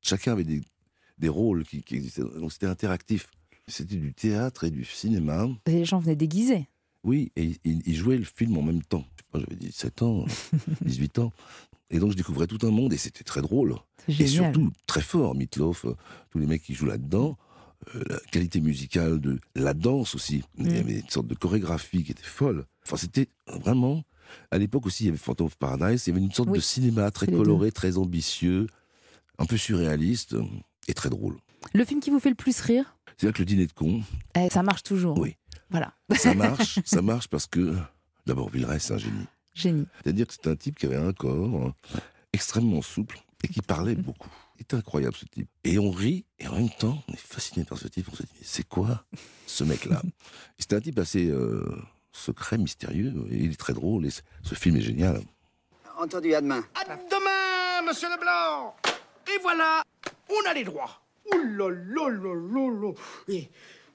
Chacun avait des, des rôles qui, qui existaient. Donc c'était interactif. C'était du théâtre et du cinéma. Les gens venaient déguisés. Oui, et il, il jouait le film en même temps. Pas, J'avais 17 ans, 18 ans. Et donc je découvrais tout un monde et c'était très drôle. Et surtout très fort, Meatloaf, euh, tous les mecs qui jouent là-dedans. euh, la qualité musicale de la danse aussi. Il y Mm. avait une sorte de chorégraphie qui était folle. Enfin, c'était vraiment. À l'époque aussi, il y avait Phantom of Paradise. Il y avait une sorte Oui, de cinéma très coloré, très ambitieux, un peu surréaliste et très drôle. Le film qui vous fait le plus rire C'est-à-dire que le dîner de con, Eh, Ça marche toujours. Oui. Voilà. ça marche, ça marche parce que d'abord Villeray, c'est un génie. Génie. C'est-à-dire que c'est un type qui avait un corps euh, extrêmement souple et qui parlait beaucoup. C'est incroyable ce type. Et on rit, et en même temps, on est fasciné par ce type. On se dit, mais c'est quoi ce mec-là? C'était un type assez euh, secret, mystérieux, et il est très drôle, et ce film est génial. Entendu, à demain. À demain, monsieur Leblanc Et voilà, on a les droits. Là là. Et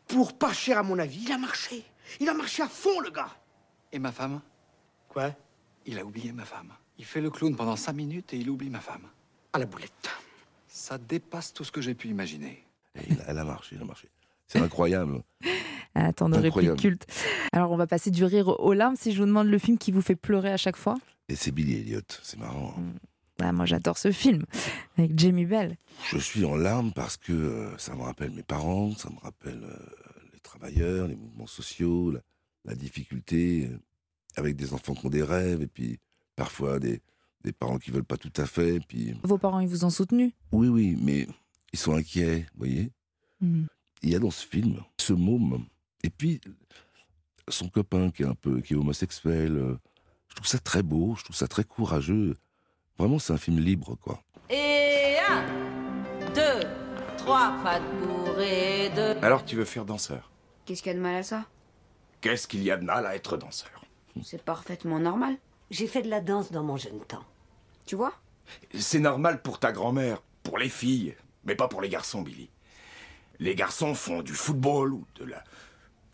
pour pas cher à mon avis, il a marché. Il a marché à fond, le gars. Et ma femme? Quoi? Il a oublié ma femme. Il fait le clown pendant cinq minutes et il oublie ma femme. À la boulette. Ça dépasse tout ce que j'ai pu imaginer. Et il a- elle a marché, elle a marché. C'est incroyable. Ah, tant de répliques Incroyable. cultes. Alors on va passer du rire aux larmes. Si je vous demande le film qui vous fait pleurer à chaque fois. Et c'est Billy Elliot, c'est marrant. hein. Ah, moi j'adore ce film avec Jamie Bell. Je suis en larmes parce que euh, ça me rappelle mes parents, ça me rappelle euh, les travailleurs, les mouvements sociaux, la, la difficulté euh, avec des enfants qui ont des rêves et puis parfois des, des parents qui veulent pas tout à fait. Puis Vos parents ils vous ont soutenu? oui, oui, mais ils sont inquiets, vous voyez. Hmm. Il y a dans ce film ce môme et puis son copain qui est un peu qui est homosexuel. je trouve ça très beau, je trouve ça très courageux. Vraiment, c'est un film libre, quoi. Et un, deux, trois, pas de bourrée, deux. Alors tu veux faire danseur? Qu'est-ce qu'il y a de mal à ça? Qu'est-ce qu'il y a de mal à être danseur? C'est parfaitement normal. J'ai fait de la danse dans mon jeune temps. Tu vois? C'est normal pour ta grand-mère, pour les filles, mais pas pour les garçons, Billy. Les garçons font du football ou de la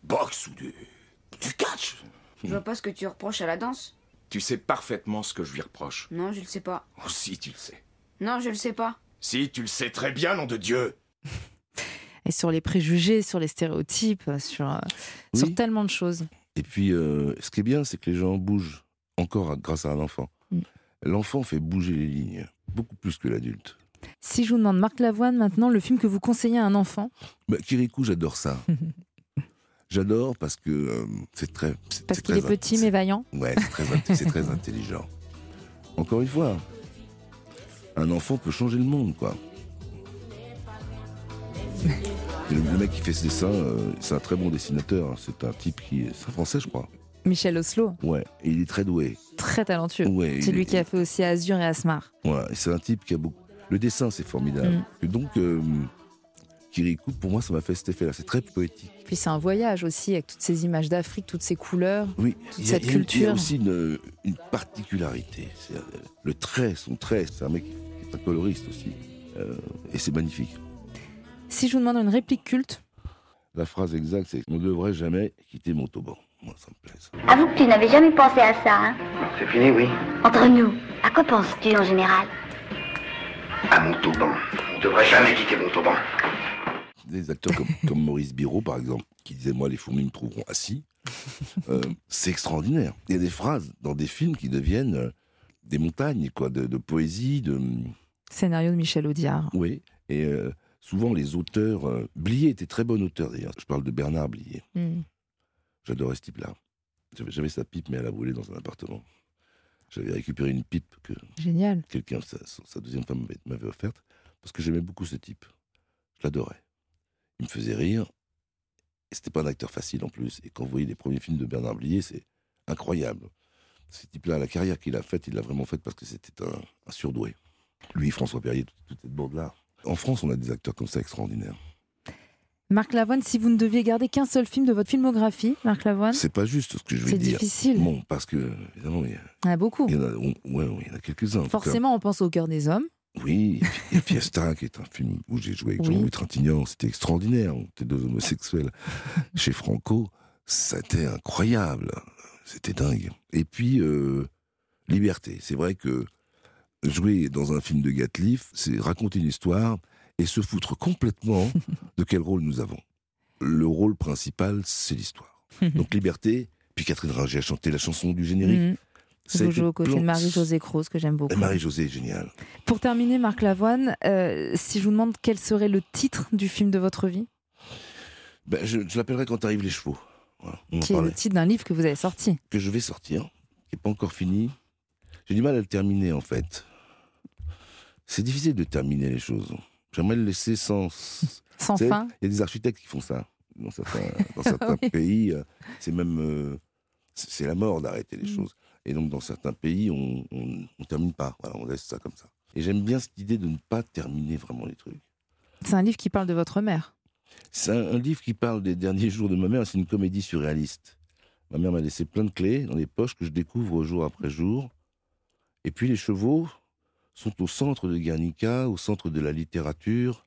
boxe ou du, du catch. Je vois pas ce que tu reproches à la danse. Tu sais parfaitement ce que je lui reproche. Non, je le sais pas. Oh, si, tu le sais. Non, je le sais pas. Si, tu le sais très bien, nom de Dieu. Et sur les préjugés, sur les stéréotypes, sur, euh, sur tellement de choses. Et puis, euh, ce qui est bien, c'est que les gens bougent encore grâce à un enfant. Mm. L'enfant fait bouger les lignes, beaucoup plus que l'adulte. Si je vous demande, Marc Lavoine, maintenant, le film que vous conseillez à un enfant, Bah, Kirikou, j'adore ça. J'adore parce que euh, c'est très. c'est- parce c'est qu'il est petit mais vaillant. Ouais, c'est très, c'est très intelligent. Encore une fois, un enfant peut changer le monde, quoi. Et Le, le mec qui fait ce dessin, euh, c'est un très bon dessinateur. hein. C'est un type qui est, c'est un français, je crois. Michel Oslo, Ouais, et il est très doué. très talentueux. Ouais, C'est lui est- qui a fait aussi Azur et Asmar. Ouais, c'est un type qui a beaucoup. Le dessin, c'est formidable. Mm. Et donc, euh, Kirikou, pour moi, ça m'a fait cet effet-là. C'est très poétique. Puis c'est un voyage aussi, avec toutes ces images d'Afrique, toutes ces couleurs, Oui, toute a- cette il a- Il y culture. a aussi une, une particularité. Euh, le trait, son trait, c'est un mec qui est un coloriste aussi. Euh, et c'est magnifique. Si je vous demande une réplique culte, La phrase exacte, c'est On ne devrait jamais quitter Montauban. Moi, ça me plaît. ça. Avoue que tu n'avais jamais pensé à ça, hein C'est fini, oui. Entre nous, à quoi penses-tu en général? À Montauban. On ne devrait jamais quitter Montauban. Des acteurs comme, comme Maurice Biro, par exemple, qui disait Moi, les fourmis me trouveront assis. Euh, c'est extraordinaire. Il y a des phrases dans des films qui deviennent euh, des montagnes, quoi, de, de poésie, de. scénario de Michel Audiard. Oui. Et euh, souvent, les auteurs. euh, Blier était très bon auteur, d'ailleurs. Je parle de Bernard Blier. Hmm. J'adorais ce type-là. J'avais, j'avais sa pipe, mais elle a brûlé dans un appartement. J'avais récupéré une pipe que Génial. quelqu'un, sa, sa deuxième femme m'avait offerte, parce que j'aimais beaucoup ce type. Je l'adorais. Il me faisait rire. Et c'était pas un acteur facile en plus. Et quand vous voyez les premiers films de Bernard Blier, c'est incroyable. Ce type-là, la carrière qu'il a faite, il l'a vraiment faite parce que c'était un, un surdoué. Lui, François Perrier, toute, toute cette bande-là. En France, on a des acteurs comme ça extraordinaires. Marc Lavoine, si vous ne deviez garder qu'un seul film de votre filmographie, Marc Lavoine, C'est pas juste ce que je vais C'est dire. difficile. Bon, parce que, évidemment, il y, a- il y en a beaucoup. il y en a, on- ouais, ouais, il y en a quelques-uns. tout. Forcément, on pense au cœur des hommes. Oui, il y a Fiesta, qui est un film où j'ai joué avec Oui. Jean-Louis Trintignant. C'était extraordinaire. On était deux homosexuels chez Franco. C'était incroyable. C'était dingue. Et puis, euh, Liberté. C'est vrai que jouer dans un film de Gatliff, c'est raconter une histoire et se foutre complètement de quel rôle nous avons. Le rôle principal, c'est l'histoire. Donc, Liberté. Puis Catherine Ringer a chanté la chanson du générique. Jouez aux côtés de Marie-Josée Croze, que j'aime beaucoup. Marie-Josée est géniale. Pour terminer, Marc Lavoine, euh, si je vous demande quel serait le titre du film de votre vie, Ben, je je l'appellerai quand arrivent les chevaux. Voilà, qui est le titre d'un livre que vous avez sorti. que je vais sortir, qui n'est pas encore fini. J'ai du mal à le terminer, en fait. C'est difficile de terminer les choses. J'aimerais le laisser sans... Fin. Il y a des architectes qui font ça. Dans certains, dans certains Oui. pays, euh, c'est même... euh, c'est la mort d'arrêter Mm. les choses. Et donc, dans certains pays, on ne termine pas. Voilà, on laisse ça comme ça. Et j'aime bien cette idée de ne pas terminer vraiment les trucs. C'est un livre qui parle de votre mère. C'est un, un livre qui parle des derniers jours de ma mère. C'est une comédie surréaliste. Ma mère m'a laissé plein de clés dans les poches que je découvre jour après jour. Et puis les chevaux sont au centre de Guernica, au centre de la littérature.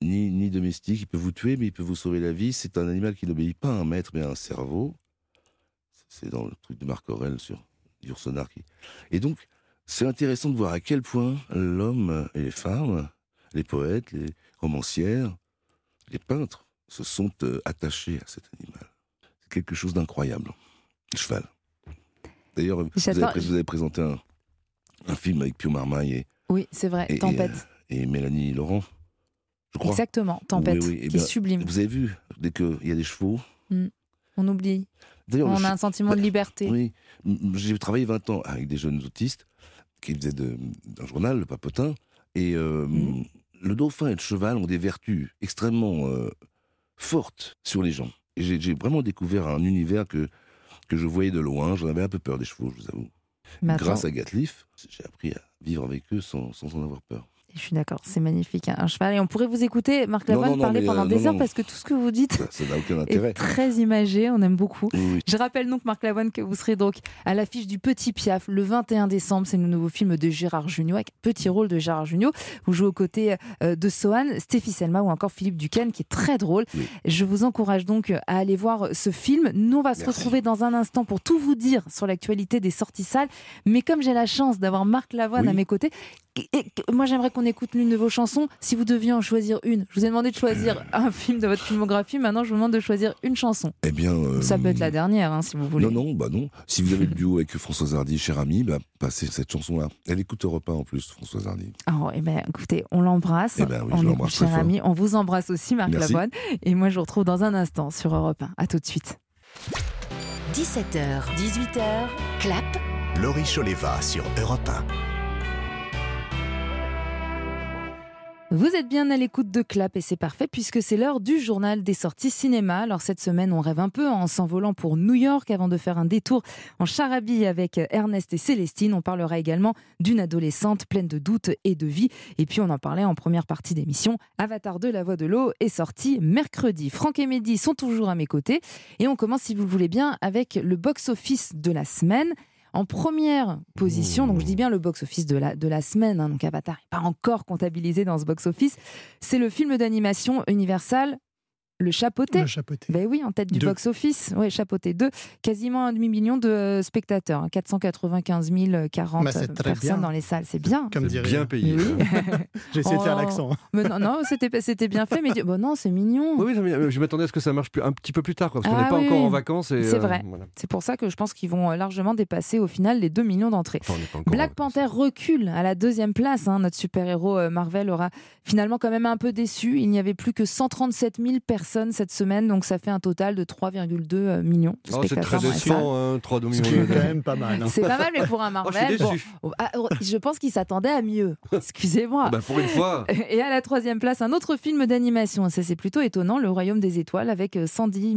Ni, ni domestique, il peut vous tuer, mais il peut vous sauver la vie. C'est un animal qui n'obéit pas à un maître, mais à un cerveau. C'est dans le truc de Marc Aurel sur Yourcenar. Qui... Et donc, c'est intéressant de voir à quel point l'homme et les femmes, les poètes, les romancières, les peintres se sont euh, attachés à cet animal. C'est quelque chose d'incroyable. Le cheval. D'ailleurs, vous, avez pré- vous avez présenté un, un film avec Pio Marmaille et, Oui, c'est vrai. et- Tempête. et, euh, et Mélanie Laurent, je crois. Exactement. Tempête, Oui, oui, eh qui est sublime. Vous avez vu, dès qu'il y a des chevaux. Mm. On oublie. On a un sentiment de liberté. Oui, j'ai travaillé 20 ans avec des jeunes autistes qui faisaient d'un journal, le Papotin, et euh, Mm. le dauphin et le cheval ont des vertus extrêmement euh, fortes sur les gens. Et j'ai vraiment découvert un univers que, que je voyais de loin. J'en avais un peu peur des chevaux, je vous avoue. Grâce à Gatliff, j'ai appris à vivre avec eux sans, sans en avoir peur. Je suis d'accord, c'est magnifique, hein, un cheval. Et on pourrait vous écouter, Marc Lavoine, non, non, parler pendant euh, des heures parce que tout ce que vous dites Ça ça est très imagé, on aime beaucoup. Je rappelle donc, Marc Lavoine, que vous serez donc à l'affiche du Petit Piaf le 21 décembre. C'est le nouveau film de Gérard Jugnot, avec un petit rôle de Gérard Jugnot. Vous jouez aux côtés euh, de Sohan, Stéphie Selma ou encore Philippe Duquesne, qui est très drôle. Je vous encourage donc à aller voir ce film. Nous, on va se retrouver dans un instant pour tout vous dire sur l'actualité des sorties salles. Mais comme j'ai la chance d'avoir Marc Lavoine Oui. à mes côtés, et- moi j'aimerais qu'on écoute l'une de vos chansons. Si vous deviez en choisir une, je vous ai demandé de choisir un film de votre filmographie. Maintenant, je vous demande de choisir une chanson. Eh bien. euh, Ça peut être la dernière, hein, si vous voulez. Non, non, bah non. Si vous avez le duo avec Françoise Hardy, cher ami, bah, passez cette chanson-là. Elle écoute Europe 1 en plus, Françoise Hardy. Oh, eh ben, écoutez, on l'embrasse. Eh ben oui, je on l'embrasse cher fort. ami. On vous embrasse aussi, Marc Merci. Lavoine. Et moi, je vous retrouve dans un instant sur Europe 1. À tout de suite. 17h, 18h, clap. Laurie Choleva sur Europe 1. Vous êtes bien à l'écoute de Clap et c'est parfait puisque c'est l'heure du journal des sorties cinéma. Alors cette semaine, on rêve un peu en s'envolant pour New York avant de faire un détour en Charabie avec Ernest et Célestine. On parlera également d'une adolescente pleine de doutes et de vie. Et puis on en parlait en première partie d'émission. Avatar de la voix de l'eau est sorti mercredi. Franck et Mehdi sont toujours à mes côtés. Et on commence, si vous le voulez bien, avec le box-office de la semaine. En première position, donc je dis bien le box-office de la, de la semaine, hein, donc Avatar n'est pas encore comptabilisé dans ce box-office, c'est le film d'animation Universal. Le Chapeauté. Le Chapeauté. Ben oui, en tête du box-office. Oui, Chapeauté 2. Quasiment un demi-million de euh, spectateurs. hein, 495 040 Bah, c'est très personnes bien. dans les salles. C'est bien. Comme dirait. Bien payé. Oui. J'ai essayé de faire Oh. l'accent. Mais non, non c'était, bien fait. Mais bon, non, c'est mignon. Oui, mais, euh, je m'attendais à ce que ça marche plus, un petit peu plus tard, quoi, parce qu'on Ah n'est pas oui, encore en vacances. C'est euh, vrai. voilà. C'est pour ça que je pense qu'ils vont euh, largement dépasser au final les 2 millions d'entrées. Enfin, pas Black Panther recule à la deuxième place. hein. Notre super-héros euh, Marvel aura finalement quand même un peu déçu. Il n'y avait plus que 137 000 personnes cette semaine, donc ça fait un total de 3,2 millions de Oh, c'est très hein, 3 Ce millions qui est de- quand même pas mal. hein. C'est pas mal, mais pour un Oh, Marvel, oh, ah, oh, je pense qu'il s'attendait à mieux. Excusez-moi. Bah, pour une fois. Et à la troisième place, un autre film d'animation. Ça, c'est plutôt étonnant, Le Royaume des Étoiles, avec euh, 110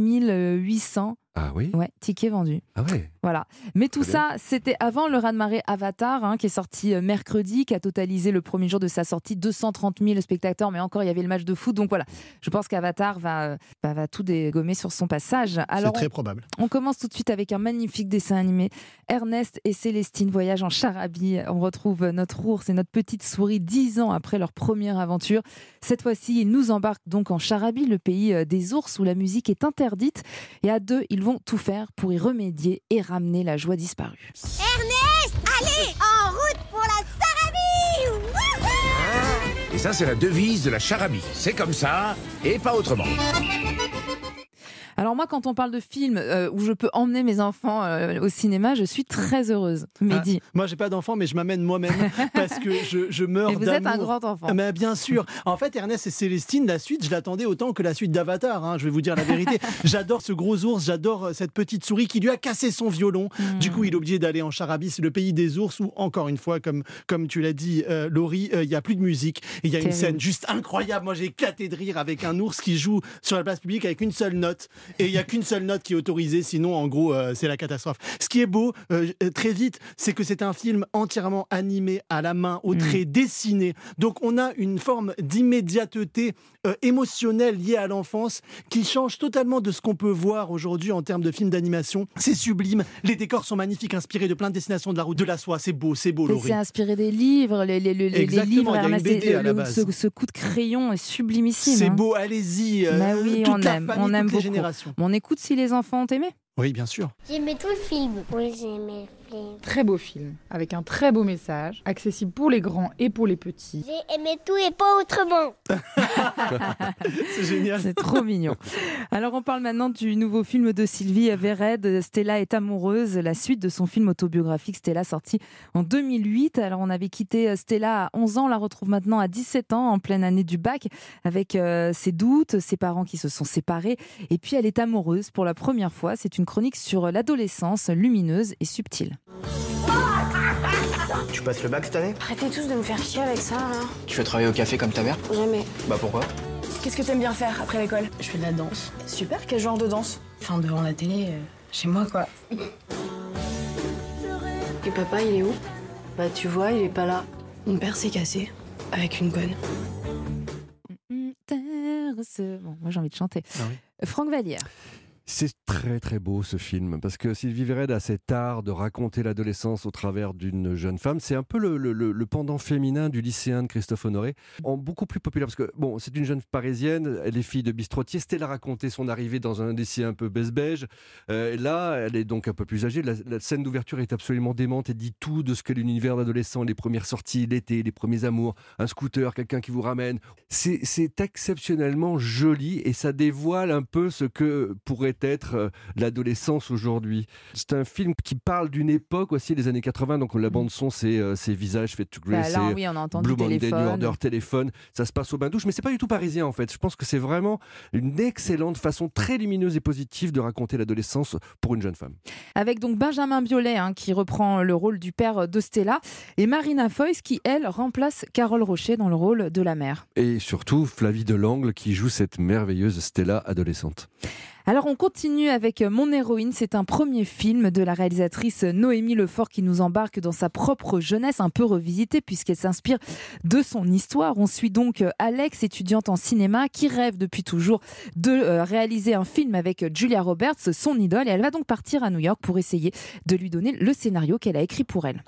800 Ah oui? Ouais, tickets vendus. Ah ouais? Voilà. Mais tout Très ça, c'était avant le raz-de-marée Avatar, hein, qui est sorti euh, mercredi, qui a totalisé le premier jour de sa sortie 230 000 spectateurs. Mais encore, il y avait le match de foot. Donc voilà, je pense qu'Avatar va, euh, va, va tout dégommer sur son passage. C'est très on- probable. on commence tout de suite avec un magnifique dessin animé. Ernest et Célestine voyagent en Charabie. On retrouve notre ours et notre petite souris dix ans après leur première aventure. Cette fois-ci, ils nous embarquent donc en Charabie, le pays euh, des ours où la musique est interdite. Et à deux, ils vont tout faire pour y remédier et ramener la joie disparue. Ernest, allez, en route pour la Sarabie Et ça, c'est la devise de la charabie. C'est comme ça, et pas autrement. Alors moi, quand on parle de films euh, où je peux emmener mes enfants euh, au cinéma, je suis très heureuse. Mehdi. Ah, moi, j'ai pas d'enfant, mais je m'amène moi-même parce que je, je meurs Et vous êtes un d'amour. grand enfant. Mais bien sûr. En fait, Ernest et Célestine, la suite, je l'attendais autant que la suite d'Avatar. hein, je vais vous dire la vérité. j'adore ce gros ours, j'adore euh, cette petite souris qui lui a cassé son violon. Du coup, il est obligé d'aller en Charabie. C'est le pays des ours où, encore une fois, comme, comme tu l'as dit, euh, Laurie, il y a plus de musique. Il y a une scène juste incroyable. Moi, j'ai éclaté de rire avec un ours qui joue sur la place publique avec une seule note. Et il y a qu'une seule note qui est autorisée. Sinon, en gros, euh, c'est la catastrophe. Ce qui est beau, euh, euh, très vite, c'est que c'est un film entièrement animé à la main, au trait dessiné. Donc, on a une forme d'immédiateté euh, émotionnelle liée à l'enfance qui change totalement de ce qu'on peut voir aujourd'hui en termes de films d'animation. C'est sublime. Les décors sont magnifiques, inspirés de plein de destinations de la route de la soie. C'est beau, c'est beau. C'est inspiré des livres, les, les- les- les livres. il y a une Ernest, BD et à la le- base. ce, ce coup de crayon est sublimissime. C'est hein. beau, allez-y. Bah oui, toute on la aime, famille, on aime toutes On écoute si les enfants ont aimé. Oui, bien sûr. J'aimais tout le film. Oui, j'aimais le film. Très beau film, avec un très beau message, accessible pour les grands et pour les petits. J'ai aimé tout et pas autrement. C'est génial. C'est trop mignon. Alors on parle maintenant du nouveau film de Sylvie Vered, Stella est amoureuse, la suite de son film autobiographique Stella sorti en 2008. Alors on avait quitté Stella à 11 ans, on la retrouve maintenant à 17 ans en pleine année du bac avec euh, ses doutes, ses parents qui se sont séparés et puis elle est amoureuse pour la première fois. C'est une chronique sur l'adolescence lumineuse et subtile. Tu passes le bac cette année Arrêtez tous de me faire chier avec ça, là. Tu veux travailler au café comme ta mère Jamais. Bah pourquoi Qu'est-ce que t'aimes bien faire après l'école? Je fais de la danse. Super, quel genre de danse? Enfin, devant la télé, euh, chez moi, quoi. Et papa, il est où? Bah, tu vois, il est pas là. Mon père s'est cassé. avec une conne. Mm, ce- Bon, moi j'ai envie de chanter. Ah Franck Vallière. C'est très très beau ce film parce que Sylvie Vered a cet art de raconter l'adolescence au travers d'une jeune femme. C'est un peu le, pendant féminin du lycéen de Christophe Honoré, en beaucoup plus populaire parce que bon, c'est une jeune parisienne, elle est fille de bistrotier. Stella a raconté son arrivée dans un lycée un peu beige-beige. Euh, là, elle est donc un peu plus âgée. La, scène d'ouverture est absolument démente et dit tout de ce qu'est l'univers d'adolescent, les premières sorties, l'été, les premiers amours, un scooter, quelqu'un qui vous ramène. C'est exceptionnellement joli et ça dévoile un peu ce que pourrait être euh, l'adolescence aujourd'hui. C'est un film qui parle d'une époque aussi, les années 80. Donc la bande son, c'est euh, ces visages faits to grey, Bah c'est oui, Blue Monday, New. Order, téléphone. Ça se passe au bain douche, mais c'est pas du tout parisien en fait. Je pense que c'est vraiment une excellente façon très lumineuse et positive de raconter l'adolescence pour une jeune femme. Avec donc Benjamin Biolay hein, qui reprend le rôle du père de Stella et Marina Foïs qui, elle, remplace Carole Rocher dans le rôle de la mère. Et surtout Flavie Delangle qui joue cette merveilleuse Stella adolescente. Alors on continue avec Mon héroïne, c'est un premier film de la réalisatrice Noémie Lefort qui nous embarque dans sa propre jeunesse un peu revisitée puisqu'elle s'inspire de son histoire. On suit donc Alex, étudiante en cinéma, qui rêve depuis toujours de euh, réaliser un film avec Julia Roberts, son idole, et elle va donc partir à New York pour essayer de lui donner le scénario qu'elle a écrit pour elle.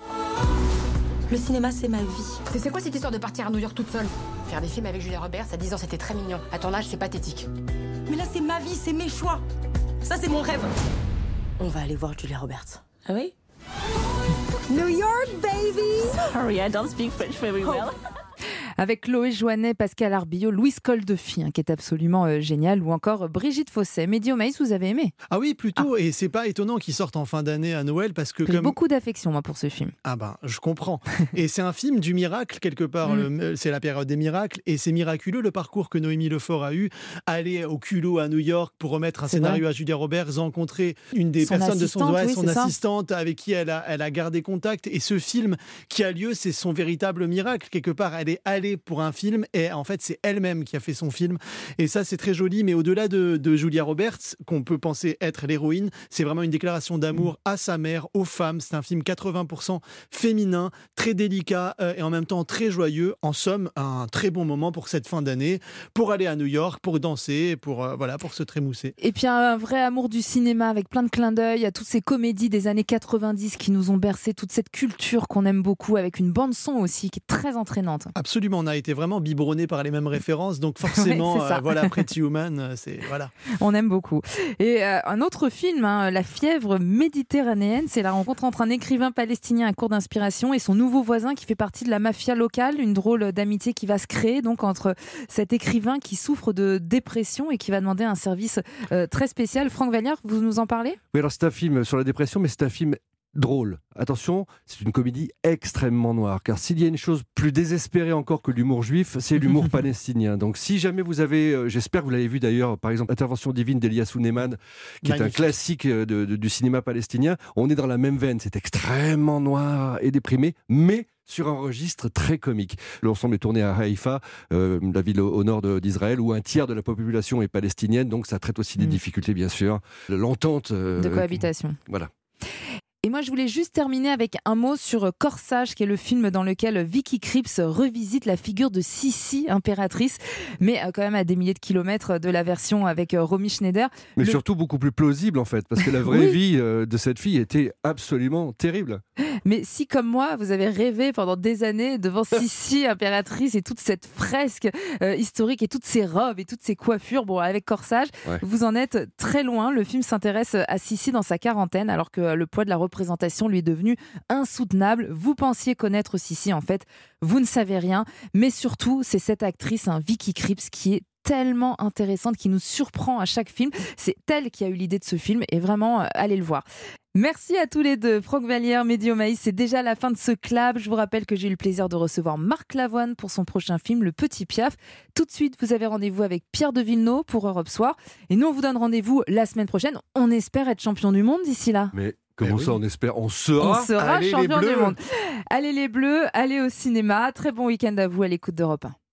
Le cinéma, c'est ma vie. C'est c'est quoi cette histoire de partir à New York toute seule? Faire des films avec Julia Roberts à 10 ans, c'était très mignon. À ton âge, c'est pathétique. Mais là, c'est ma vie, c'est mes choix. Ça, c'est mon rêve. On va aller voir Julia Roberts. Ah oui? New York, baby Sorry, I don't speak French very well. Avec Chloé Joannet, Pascal Arbillot, Louise Coldefi, hein, qui est absolument euh, génial, ou encore Brigitte Fosset. Médio Maïs, vous avez aimé? Ah oui, plutôt. Et c'est pas étonnant qu'ils sortent en fin d'année à Noël parce que J'ai comme beaucoup d'affection, moi, pour ce film. Ah ben, je comprends. et c'est un film du miracle, quelque part. Mm. C'est la période des miracles. Et c'est miraculeux le parcours que Noémie Lefort a eu. Aller au culot à New York pour remettre un scénario vrai. à Julia Roberts, rencontrer une des Son personnes de son, assistante, ouais, oui, son ça. assistante avec qui elle a, elle a gardé contact. Et ce film qui a lieu, c'est son véritable miracle. Quelque part, elle est allée pour un film et en fait, c'est elle-même qui a fait son film. Et ça, c'est très joli. Mais au-delà de, de Julia Roberts, qu'on peut penser être l'héroïne, c'est vraiment une déclaration d'amour à sa mère, aux femmes. C'est un film 80% féminin, très délicat euh, et en même temps très joyeux. En somme, un très bon moment pour cette fin d'année, pour aller à New York, pour danser, pour euh, voilà, pour se trémousser. Et puis un vrai amour du cinéma avec plein de clins d'œil à toutes ces comédies des années 90 qui nous ont bercé toute cette culture qu'on aime beaucoup avec une bande son aussi qui est très entraînante. Absolument, on a été vraiment biberonné par les mêmes références, donc forcément, Ouais, euh, voilà, Pretty Woman, euh, c'est voilà. On aime beaucoup. Et euh, un autre film, hein, La fièvre méditerranéenne, c'est la rencontre entre un écrivain palestinien à court d'inspiration et son nouveau voisin qui fait partie de la mafia locale, une drôle d'amitié qui va se créer donc entre cet écrivain qui souffre de dépression et qui va demander un service euh, très spécial. Franck Vallière, vous nous en parlez? Oui, alors c'est un film sur la dépression, mais c'est un film drôle. Attention, c'est une comédie extrêmement noire, car s'il y a une chose plus désespérée encore que l'humour juif, c'est l'humour palestinien. Donc si jamais vous avez, euh, j'espère que vous l'avez vu d'ailleurs, par exemple, Intervention divine d'Elias Ouneman, qui est un classique euh, de- de- du cinéma palestinien, on est dans la même veine, c'est extrêmement noir et déprimé, mais sur un registre très comique. L'ensemble est tourné à Haïfa, euh, la ville au, au nord d'Israël, où un tiers de la population est palestinienne, donc ça traite aussi des Mm. difficultés, bien sûr. L'entente... euh, de cohabitation. Voilà. Et moi, je voulais juste terminer avec un mot sur Corsage, qui est le film dans lequel Vicky Krieps revisite la figure de Sissi, impératrice, mais euh, quand même à des milliers de kilomètres de la version avec euh, Romy Schneider. Mais Le- surtout beaucoup plus plausible en fait, parce que la vraie Oui. vie euh, de cette fille était absolument terrible. Mais si, comme moi, vous avez rêvé pendant des années devant Sissi, impératrice, et toute cette fresque euh, historique, et toutes ces robes, et toutes ces coiffures, bon, avec Corsage, Ouais. vous en êtes très loin. Le film s'intéresse à Sissi dans sa quarantaine, alors que le poids de la représentation lui est devenu insoutenable. Vous pensiez connaître Sissi, en fait, vous ne savez rien. Mais surtout, c'est cette actrice, hein, Vicky Krieps, qui est tellement intéressante, qui nous surprend à chaque film. C'est elle qui a eu l'idée de ce film, et vraiment, euh, allez le voir. Merci à tous les deux. Franck Vallière, Médio Maïs, c'est déjà la fin de ce club. Je vous rappelle que j'ai eu le plaisir de recevoir Marc Lavoine pour son prochain film, Le Petit Piaf. Tout de suite, vous avez rendez-vous avec Pierre de Villeneuve pour Europe Soir. Et nous, on vous donne rendez-vous la semaine prochaine. On espère être champion du monde d'ici là. Mais comment Eh ça, on espère? On sera on sera allez champion du monde. Allez les Bleus, allez au cinéma. Très bon week-end à vous à l'écoute d'Europe 1.